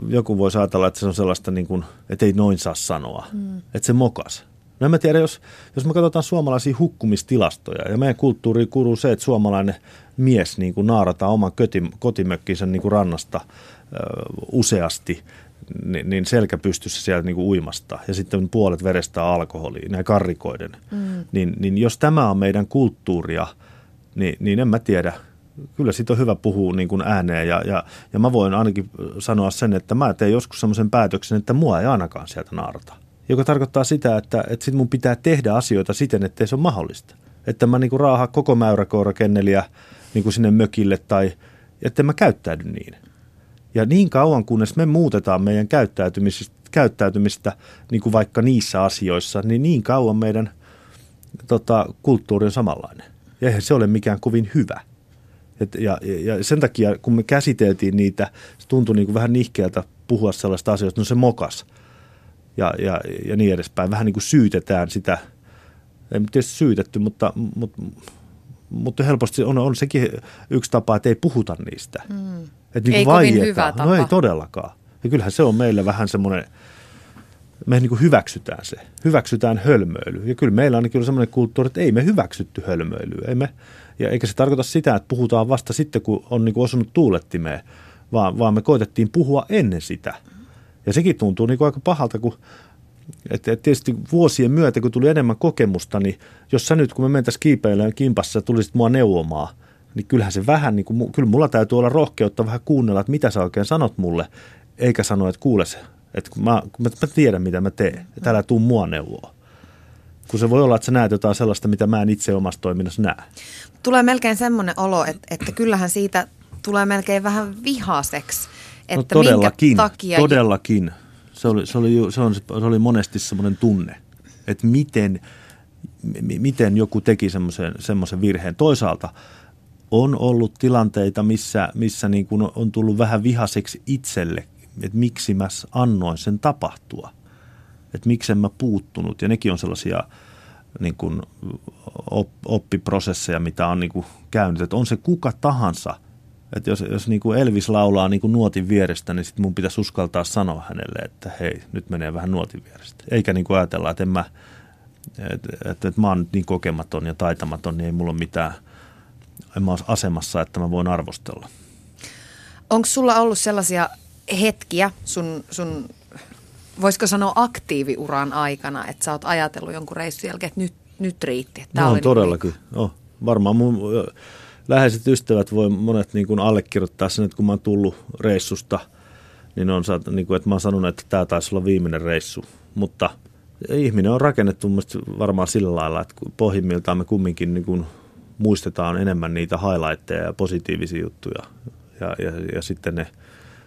joku voisi ajatella, että se on sellaista, niin kuin, että ei noin saa sanoa, mm. että se mokas. No en mä tiedä, jos, jos me katsotaan suomalaisia hukkumistilastoja, ja meidän kulttuuriin kuuluu se, että suomalainen mies niin kuin naarataan oman kotimökkinsä niin kuin rannasta ö, useasti, niin, niin selkä pystyssä siellä niin kuin uimasta, ja sitten puolet verestä alkoholiin, ja karrikoiden. Mm. Niin, niin jos tämä on meidän kulttuuria – niin, niin en mä tiedä. Kyllä siitä on hyvä puhua niin kuin ääneen ja, ja, ja mä voin ainakin sanoa sen, että mä teen joskus semmoisen päätöksen, että mua ei ainakaan sieltä naarata. Joka tarkoittaa sitä, että, että sit mun pitää tehdä asioita siten, että se on mahdollista. Että mä niin kuin raaha koko mäyräkoirakenneliä niin kuin sinne mökille tai että mä käyttäydy niin. Ja niin kauan, kunnes me muutetaan meidän käyttäytymistä, käyttäytymistä niin kuin vaikka niissä asioissa, niin niin kauan meidän tota, kulttuuri on samanlainen. Ja eihän se ole mikään kovin hyvä. Et, ja, ja sen takia, kun me käsiteltiin niitä, se tuntui niin kuin vähän nihkeältä puhua sellaista asioista, no se mokas ja, ja, ja niin edespäin. Vähän niin kuin syytetään sitä, ei tietysti syytetty, mutta, mutta, mutta helposti on, on sekin yksi tapa, että ei puhuta niistä. Mm. Että niin ei kovin hyvä tapa. No ei todellakaan. Ja kyllähän se on meille vähän semmoinen – me niin kuin hyväksytään se. Hyväksytään hölmöily. Ja kyllä meillä on kyllä sellainen kulttuuri, että ei me hyväksytty hölmöilyä. Ei me, ja eikä se tarkoita sitä, että puhutaan vasta sitten, kun on niin kuin osunut tuulettimeen, vaan, vaan me koitettiin puhua ennen sitä. Ja sekin tuntuu niin kuin aika pahalta, kun että et tietysti vuosien myötä, kun tuli enemmän kokemusta, niin jos sä nyt, kun me mentäisiin kiipeilemään kimpassa, tulisit mua neuvomaan, niin kyllähän se vähän, niin kuin, kyllä mulla täytyy olla rohkeutta vähän kuunnella, että mitä sä oikein sanot mulle, eikä sanoa, että kuule se, että kun mä, kun mä, mä tiedän, mitä mä teen, että älä tuu mua neuvoa. Kun se voi olla, että sä näet jotain sellaista, mitä mä en itse omassa toiminnassa näe. Tulee melkein semmoinen olo, että, että kyllähän siitä tulee melkein vähän vihaseksi. Että no todellakin, minkä takia... todellakin. Se oli, se, oli, se, on, se oli monesti semmoinen tunne, että miten, miten joku teki semmoisen, semmoisen virheen. Toisaalta on ollut tilanteita, missä, missä niin kuin on tullut vähän vihaseksi itselle että miksi mä annoin sen tapahtua. Että miksen mä puuttunut. Ja nekin on sellaisia niin kuin oppiprosesseja, mitä on niin kuin käynyt. Että on se kuka tahansa. Että jos, jos niin kuin Elvis laulaa niin kuin nuotin vierestä, niin sitten mun pitäisi uskaltaa sanoa hänelle, että hei, nyt menee vähän nuotin vierestä. Eikä niin kuin ajatella, että en mä, että, että, että mä oon nyt niin kokematon ja taitamaton, niin ei mulla ole mitään, en mä ole asemassa, että mä voin arvostella. Onko sulla ollut sellaisia hetkiä sun, sun voisiko sanoa aktiiviuran aikana, että sä oot ajatellut jonkun reissun jälkeen, että nyt, nyt riitti. Että no, niinku todellakin. Niin oh, varmaan mun läheiset ystävät voi monet niin kuin allekirjoittaa sen, että kun mä oon tullut reissusta, niin on niin kuin, että mä oon sanonut, että tämä taisi olla viimeinen reissu. Mutta ihminen on rakennettu varmaan sillä lailla, että pohjimmiltaan me kumminkin niin kuin muistetaan enemmän niitä highlightteja ja positiivisia juttuja. Ja, ja, ja sitten ne –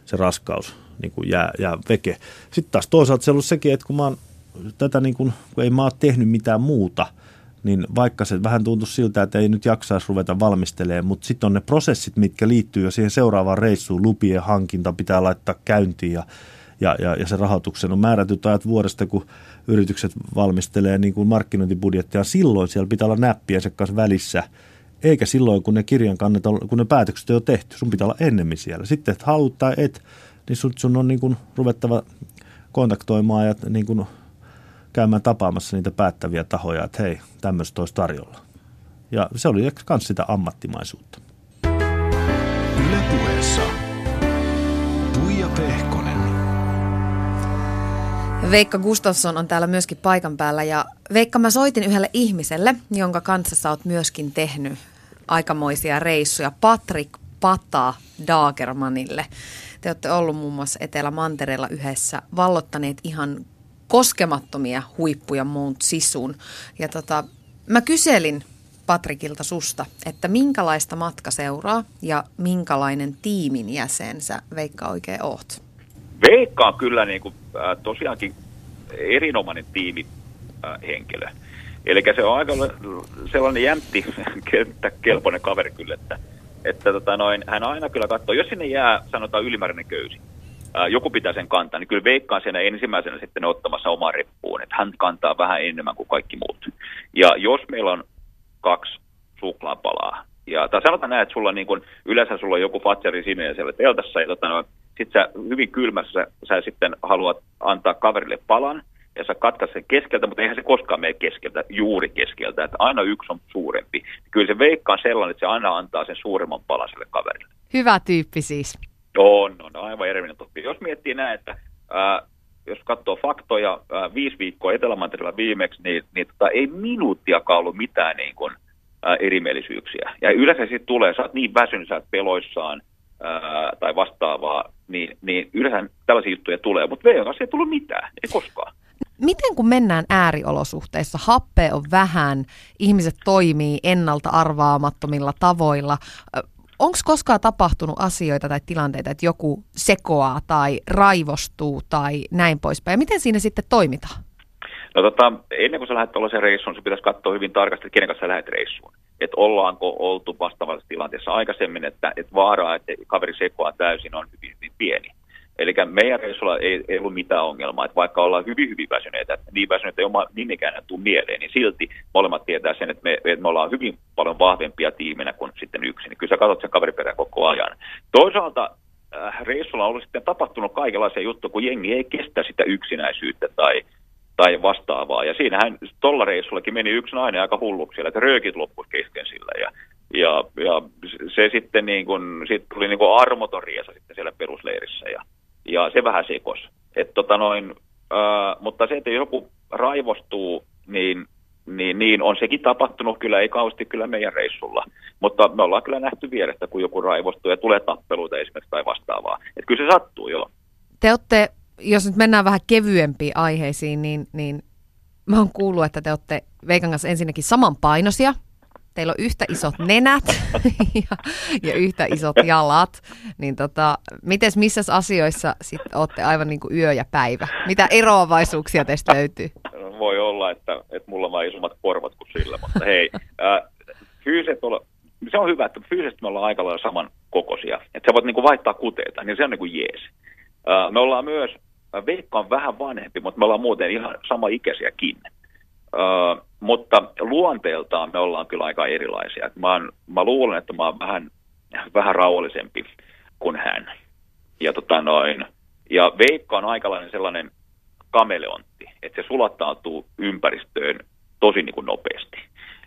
se raskaus niin kuin jää, jää veke. Sitten taas toisaalta se on ollut sekin, että kun mä oon tätä niin kuin, kun ei mä ole tehnyt mitään muuta, niin vaikka se vähän tuntuu siltä, että ei nyt jaksaisi ruveta valmistelemaan, mutta sitten on ne prosessit, mitkä liittyy jo siihen seuraavaan reissuun, lupien hankinta pitää laittaa käyntiin ja, ja, ja, ja se rahoituksen on määrätyt ajat vuodesta, kun yritykset valmistelee niin kuin markkinointibudjettia, silloin siellä pitää olla näppiensä kanssa välissä eikä silloin, kun ne kirjan kannet on, kun ne päätökset on jo tehty. Sun pitää olla ennemmin siellä. Sitten, että haluat tai et, niin sun, sun on niin kuin ruvettava kontaktoimaan ja niin kuin käymään tapaamassa niitä päättäviä tahoja, että hei, tämmöistä olisi tarjolla. Ja se oli myös sitä ammattimaisuutta. Ylepuheessa Tuija Pehkonen. Veikka Gustafsson on täällä myöskin paikan päällä ja Veikka mä soitin yhdelle ihmiselle, jonka kanssa sä oot myöskin tehnyt aikamoisia reissuja. Patrick Pata Dagermanille. Te olette ollut muun muassa Etelä-Mantereella yhdessä, vallottaneet ihan koskemattomia huippuja Mount Sisun. Ja tota, mä kyselin Patrikilta susta, että minkälaista matka seuraa ja minkälainen tiimin jäsen sä Veikka oikein oot? Veikka on kyllä niin kuin, äh, tosiaankin erinomainen tiimihenkilö. Eli se on aika sellainen jämtti, kelpoinen kaveri kyllä, että, että tota noin, hän aina kyllä katsoo, jos sinne jää sanotaan ylimääräinen köysi, joku pitää sen kantaa, niin kyllä veikkaan sen ensimmäisenä sitten ottamassa omaa reppuun, että hän kantaa vähän enemmän kuin kaikki muut. Ja jos meillä on kaksi suklaapalaa, ja tai sanotaan näin, että sulla niin kuin, yleensä sulla on joku fatseri sinne siellä teltassa, ja tota, no, sit sä hyvin kylmässä sä sitten haluat antaa kaverille palan, ja sä katkaat sen keskeltä, mutta eihän se koskaan mene keskeltä, juuri keskeltä, että aina yksi on suurempi. Kyllä se veikka on sellainen, että se aina antaa sen suuremman palan sille kaverille. Hyvä tyyppi siis. On, on aivan erinomainen tyyppi. Jos miettii näin, että ää, jos katsoo faktoja, ää, viisi viikkoa Etelämantereella viimeksi, niin, niin tota, ei minuuttiakaan ollut mitään niin kuin, ää, erimielisyyksiä. Ja yleensä sitten tulee, sä oot niin väsynyt, sä oot peloissaan ää, tai vastaavaa, niin, niin yleensä tällaisia juttuja tulee. Mutta VN ei tullut mitään, ei koskaan. Miten kun mennään ääriolosuhteissa, happe on vähän, ihmiset toimii ennalta arvaamattomilla tavoilla. Onko koskaan tapahtunut asioita tai tilanteita, että joku sekoaa tai raivostuu tai näin poispäin? Miten siinä sitten toimitaan? No tota, ennen kuin sä lähdet tuollaiseen reissuun, se pitäisi katsoa hyvin tarkasti, että kenen kanssa sä lähdet reissuun. Että ollaanko oltu vastaavassa tilanteessa aikaisemmin, että, että vaaraa, että kaveri sekoaa täysin on hyvin, hyvin pieni. Eli meidän reissulla ei, ei ollut mitään ongelmaa, että vaikka ollaan hyvin hyvin väsyneitä, niin väsyneitä ei oma nimikään tule mieleen, niin silti molemmat tietää sen, että me, että me ollaan hyvin paljon vahvempia tiiminä kuin sitten yksin. Niin kyllä sä katsot sen kaveriperän koko ajan. Toisaalta äh, reissulla on ollut sitten tapahtunut kaikenlaisia juttuja, kun jengi ei kestä sitä yksinäisyyttä tai, tai vastaavaa. Ja siinähän tuolla reissullakin meni yksi nainen aika hulluksi siellä, että röökit loppuisi kesken sillä. Ja, ja, ja se sitten niin kuin, sit tuli niin kuin armoton riesa sitten siellä perusleirissä. Ja, ja se vähän sekos. Et tota noin, ää, mutta se, että joku raivostuu, niin, niin, niin on sekin tapahtunut kyllä, ei kausti kyllä meidän reissulla. Mutta me ollaan kyllä nähty vierestä, kun joku raivostuu ja tulee tappeluita esimerkiksi tai vastaavaa. Et kyllä se sattuu, joo. Te olette, jos nyt mennään vähän kevyempiin aiheisiin, niin, niin mä oon kuullut, että te olette Veikan kanssa ensinnäkin samanpainoisia – teillä on yhtä isot nenät ja, ja yhtä isot jalat, niin tota, mites missä asioissa sitten olette aivan niin kuin yö ja päivä? Mitä eroavaisuuksia teistä löytyy? Voi olla, että, että mulla on vain isommat korvat kuin sillä, mutta hei, äh, fyysiset olla, se on hyvä, että fyysisesti me ollaan aika lailla saman kokoisia. Että sä voit niin kuin vaihtaa kuteita, niin se on niin kuin jees. Äh, me ollaan myös, Veikka on vähän vanhempi, mutta me ollaan muuten ihan sama ikäisiäkin. Uh, mutta luonteeltaan me ollaan kyllä aika erilaisia. Mä, oon, mä luulen, että mä oon vähän, vähän rauhallisempi kuin hän. Ja, tota noin, ja Veikka on aikalainen sellainen kameleontti, että se sulattautuu ympäristöön tosi niin kuin nopeasti.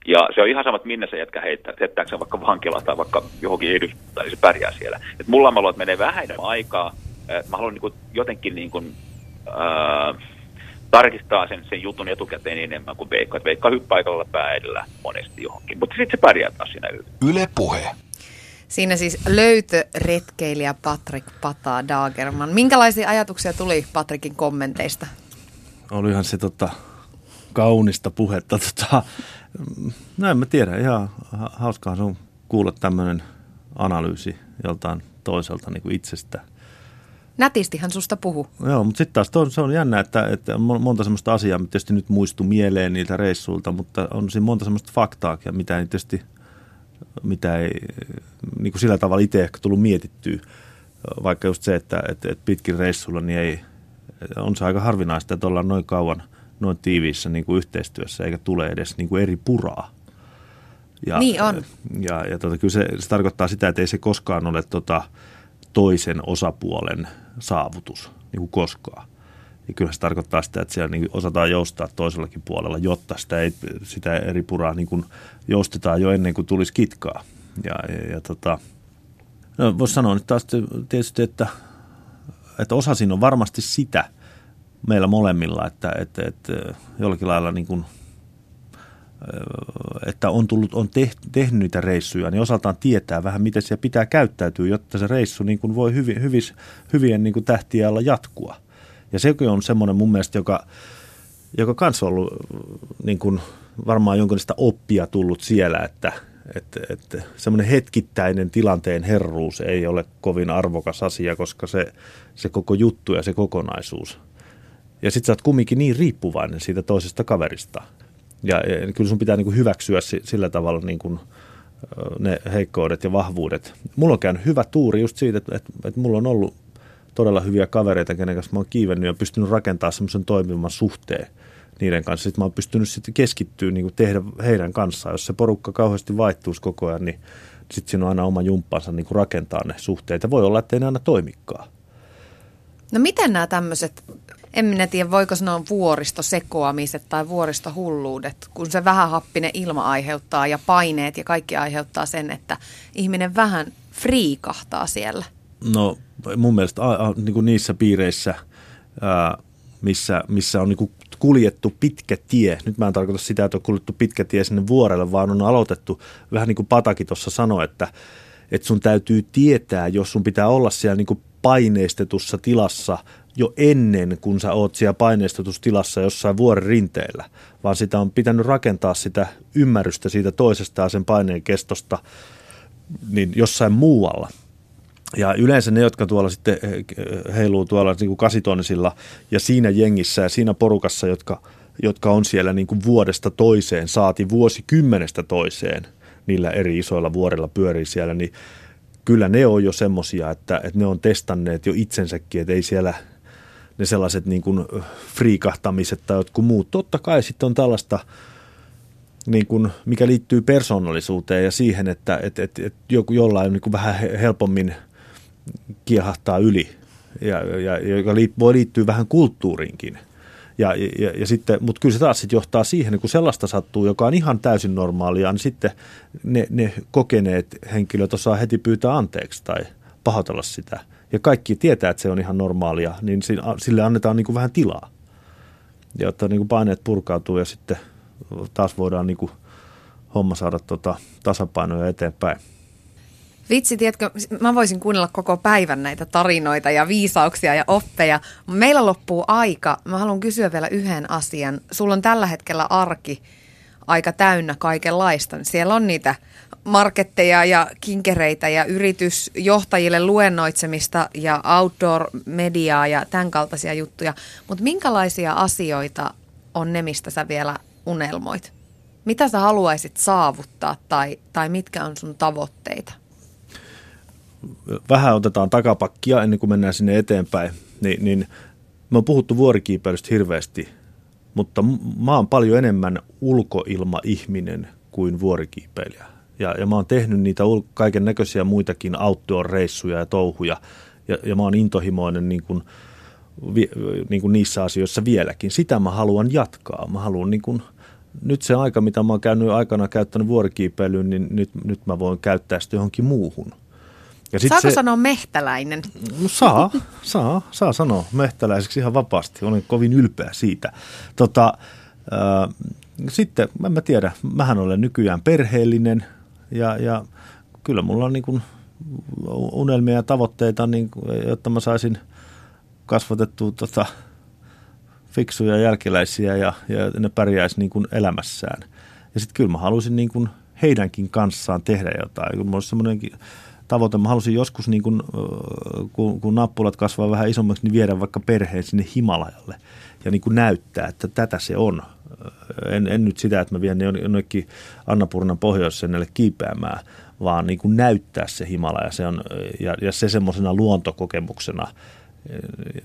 Ja se on ihan samat, minne se jätkä heittää, jättääkö se vaikka vankilaan tai vaikka johonkin eduskuntaan, niin se pärjää siellä. Et mulla mä luulen, että menee vähän enemmän aikaa. Mä haluan niin kuin jotenkin niin kuin, äh, tarkistaa sen, sen jutun etukäteen enemmän kuin Veikka. Että Veikka hyppää aika pää edellä monesti johonkin, mutta sitten se pärjää taas siinä hyvin. Yle Puhe. Siinä siis löytöretkeilijä Patrick Pata Dagerman. Minkälaisia ajatuksia tuli Patrikin kommenteista? Olihan se tota, kaunista puhetta. Tota, no en mä tiedä, ihan hauskaa se on kuulla tämmöinen analyysi joltain toiselta niin kuin itsestä – Nätistihän susta puhu. Joo, mutta sitten taas on, se on jännä, että, että monta semmoista asiaa, mitä tietysti nyt muistu mieleen niiltä reissuilta, mutta on siinä monta semmoista faktaa, mitä ei tietysti mitä ei niin kuin sillä tavalla itse ehkä tullut mietittyä. Vaikka just se, että, että, että pitkin reissulla niin ei, on se aika harvinaista, että ollaan noin kauan noin tiiviissä niin kuin yhteistyössä eikä tule edes niin kuin eri puraa. Ja, Niin on. Ja, ja tota, kyllä se, se tarkoittaa sitä, että ei se koskaan ole tota, toisen osapuolen saavutus, niin kuin koskaan. Ja kyllä se tarkoittaa sitä, että siellä niin osataan joustaa toisellakin puolella, jotta sitä, ei, sitä eri puraa niin kuin joustetaan jo ennen kuin tulisi kitkaa. Ja, ja, ja tota, no, voisi sanoa nyt taas tietysti, että, että osa siinä on varmasti sitä meillä molemmilla, että, että, että jollakin lailla niin kuin, että on, tullut, on tehnyt niitä reissuja, niin osaltaan tietää vähän, miten siellä pitää käyttäytyä, jotta se reissu niin kuin voi hyvin, hyvis, hyvien niin kuin tähtien alla jatkua. Ja se on semmoinen mun mielestä, joka, joka kanssa on ollut niin kuin varmaan jonkinlaista oppia tullut siellä, että, että, että semmoinen hetkittäinen tilanteen herruus ei ole kovin arvokas asia, koska se, se koko juttu ja se kokonaisuus. Ja sitten sä oot kumminkin niin riippuvainen siitä toisesta kaverista. Ja, kyllä sun pitää niin kuin hyväksyä sillä tavalla niin kuin ne heikkoudet ja vahvuudet. Mulla on käynyt hyvä tuuri just siitä, että, että, että mulla on ollut todella hyviä kavereita, kenen kanssa mä oon kiivennyt ja pystynyt rakentamaan semmoisen toimivan suhteen niiden kanssa. Sitten mä oon pystynyt sitten keskittyä niin tehdä heidän kanssaan. Jos se porukka kauheasti vaihtuisi koko ajan, niin sitten siinä on aina oma jumppansa niin rakentaa ne suhteet. Ja voi olla, että ei ne aina toimikaan. No miten nämä tämmöiset, en minä tiedä voiko sanoa vuoristosekoamiset tai vuoristohulluudet, kun se vähähappinen ilma aiheuttaa ja paineet ja kaikki aiheuttaa sen, että ihminen vähän friikahtaa siellä. No mun mielestä a, a, niin kuin niissä piireissä, ää, missä, missä on niin kuin kuljettu pitkä tie. Nyt mä en tarkoita sitä, että on kuljettu pitkä tie sinne vuorelle, vaan on aloitettu, vähän niin kuin Pataki tuossa sanoi, että, että sun täytyy tietää, jos sun pitää olla siellä niin kuin paineistetussa tilassa jo ennen kuin sä oot siellä paineistetussa tilassa jossain vuoren rinteellä, vaan sitä on pitänyt rakentaa sitä ymmärrystä siitä toisesta ja sen paineen kestosta niin jossain muualla. Ja yleensä ne, jotka tuolla sitten heiluu tuolla niin kuin kasitonnisilla ja siinä jengissä ja siinä porukassa, jotka, jotka on siellä niin kuin vuodesta toiseen, saati vuosikymmenestä toiseen, niillä eri isoilla vuorilla pyörii siellä, niin kyllä ne on jo semmosia, että, että ne on testanneet jo itsensäkin, että ei siellä ne sellaiset niin kuin friikahtamiset tai jotkut muut. Totta kai sitten on tällaista, niin kuin, mikä liittyy persoonallisuuteen ja siihen, että, että, että, että joku jollain niin kuin vähän helpommin kiehahtaa yli, ja, ja, joka voi liittyä vähän kulttuuriinkin. Ja, ja, ja sitten, mutta kyllä se taas sitten johtaa siihen, että kun sellaista sattuu, joka on ihan täysin normaalia, niin sitten ne, ne kokeneet henkilöt osaa heti pyytää anteeksi tai pahoitella sitä. Ja kaikki tietää, että se on ihan normaalia, niin sille annetaan niin kuin vähän tilaa, jotta niin kuin paineet purkautuu ja sitten taas voidaan niin kuin homma saada tota tasapainoja eteenpäin. Vitsi, tiedätkö, mä voisin kuunnella koko päivän näitä tarinoita ja viisauksia ja oppeja. Meillä loppuu aika. Mä haluan kysyä vielä yhden asian. Sulla on tällä hetkellä arki aika täynnä kaikenlaista. Siellä on niitä marketteja ja kinkereitä ja yritysjohtajille luennoitsemista ja outdoor-mediaa ja tämän kaltaisia juttuja. Mutta minkälaisia asioita on ne, mistä sä vielä unelmoit? Mitä sä haluaisit saavuttaa tai, tai mitkä on sun tavoitteita? vähän otetaan takapakkia ennen kuin mennään sinne eteenpäin, niin, niin me on puhuttu vuorikiipeilystä hirveästi, mutta mä oon paljon enemmän ulkoilmaihminen kuin vuorikiipeilijä. Ja, ja mä oon tehnyt niitä kaiken näköisiä muitakin outdoor-reissuja ja touhuja, ja, ja mä oon intohimoinen niin kuin, niin kuin niissä asioissa vieläkin. Sitä mä haluan jatkaa. Mä haluan niin kuin, nyt se aika, mitä mä oon käynyt aikana käyttänyt vuorikiipeilyyn, niin nyt, nyt mä voin käyttää sitä johonkin muuhun – ja sit Saako se, sanoa mehtäläinen? No saa, saa, saa sanoa mehtäläiseksi ihan vapaasti. Olen kovin ylpeä siitä. Tota, äh, sitten, en mä tiedä, mähän olen nykyään perheellinen ja, ja kyllä mulla on niin kuin unelmia ja tavoitteita, niin, jotta mä saisin kasvatettua tota, fiksuja jälkeläisiä ja, ja ne pärjäisi niin kuin elämässään. Ja sitten kyllä mä haluaisin niin kuin heidänkin kanssaan tehdä jotain. Mulla semmoinenkin tavoite. Mä halusin joskus, niin kun, kun, kun nappulat kasvaa vähän isommaksi, niin viedä vaikka perheen sinne Himalajalle ja niin kuin näyttää, että tätä se on. En, en nyt sitä, että mä vien ne jonnekin Annapurnan pohjoissennelle kiipeämään, vaan niin kuin näyttää se Himalaja se on, ja, ja se semmoisena luontokokemuksena.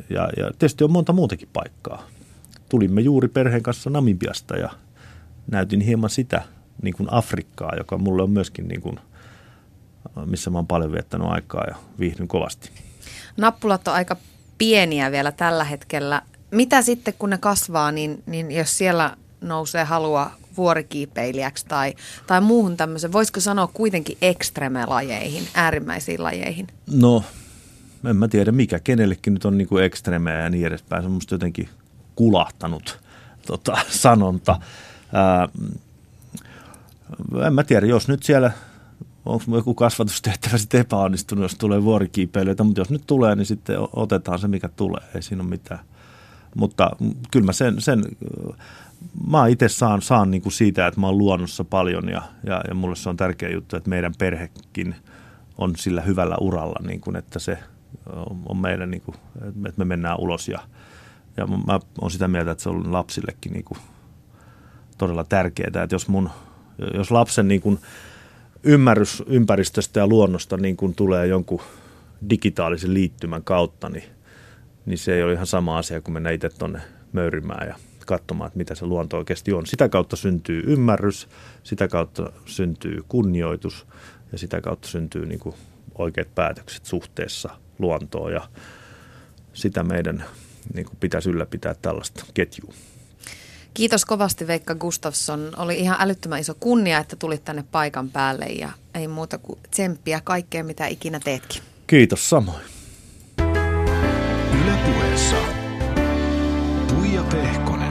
Ja, ja tietysti on monta muutakin paikkaa. Tulimme juuri perheen kanssa Namibiasta ja näytin hieman sitä niin kuin Afrikkaa, joka mulle on myöskin, niin kuin, missä mä oon paljon viettänyt aikaa ja viihdyn kovasti. Nappulat on aika pieniä vielä tällä hetkellä. Mitä sitten, kun ne kasvaa, niin, niin jos siellä nousee halua vuorikiipeilijäksi tai, tai muuhun tämmöisen, voisiko sanoa kuitenkin ekstreme-lajeihin, äärimmäisiin lajeihin? No, en mä tiedä mikä, kenellekin nyt on niinku ekstremeä ja niin edespäin. Se on musta jotenkin kulahtanut tota, sanonta. Ää, en mä tiedä, jos nyt siellä onko joku kasvatustehtävä sitten epäonnistunut, jos tulee vuorikiipeilyitä, mutta jos nyt tulee, niin sitten otetaan se, mikä tulee. Ei siinä ole mitään. Mutta kyllä mä sen, sen mä itse saan, saan niin kuin siitä, että mä oon luonnossa paljon ja, ja, ja mulle se on tärkeä juttu, että meidän perhekin on sillä hyvällä uralla, niin kuin, että se on meidän, niin kuin, että me mennään ulos ja, ja mä oon sitä mieltä, että se on lapsillekin niin kuin todella tärkeää, että jos mun, jos lapsen niin kuin ymmärrys ympäristöstä ja luonnosta niin kuin tulee jonkun digitaalisen liittymän kautta, niin, niin se ei ole ihan sama asia kuin mennä itse tuonne möyrimään ja katsomaan, että mitä se luonto oikeasti on. Sitä kautta syntyy ymmärrys, sitä kautta syntyy kunnioitus ja sitä kautta syntyy niin kuin oikeat päätökset suhteessa luontoon ja sitä meidän niin kuin pitäisi ylläpitää tällaista ketjua. Kiitos kovasti Veikka Gustafsson. Oli ihan älyttömän iso kunnia, että tulit tänne paikan päälle ja ei muuta kuin tsemppiä kaikkea, mitä ikinä teetkin. Kiitos samoin. Yle puheessa. Puija Pehkonen.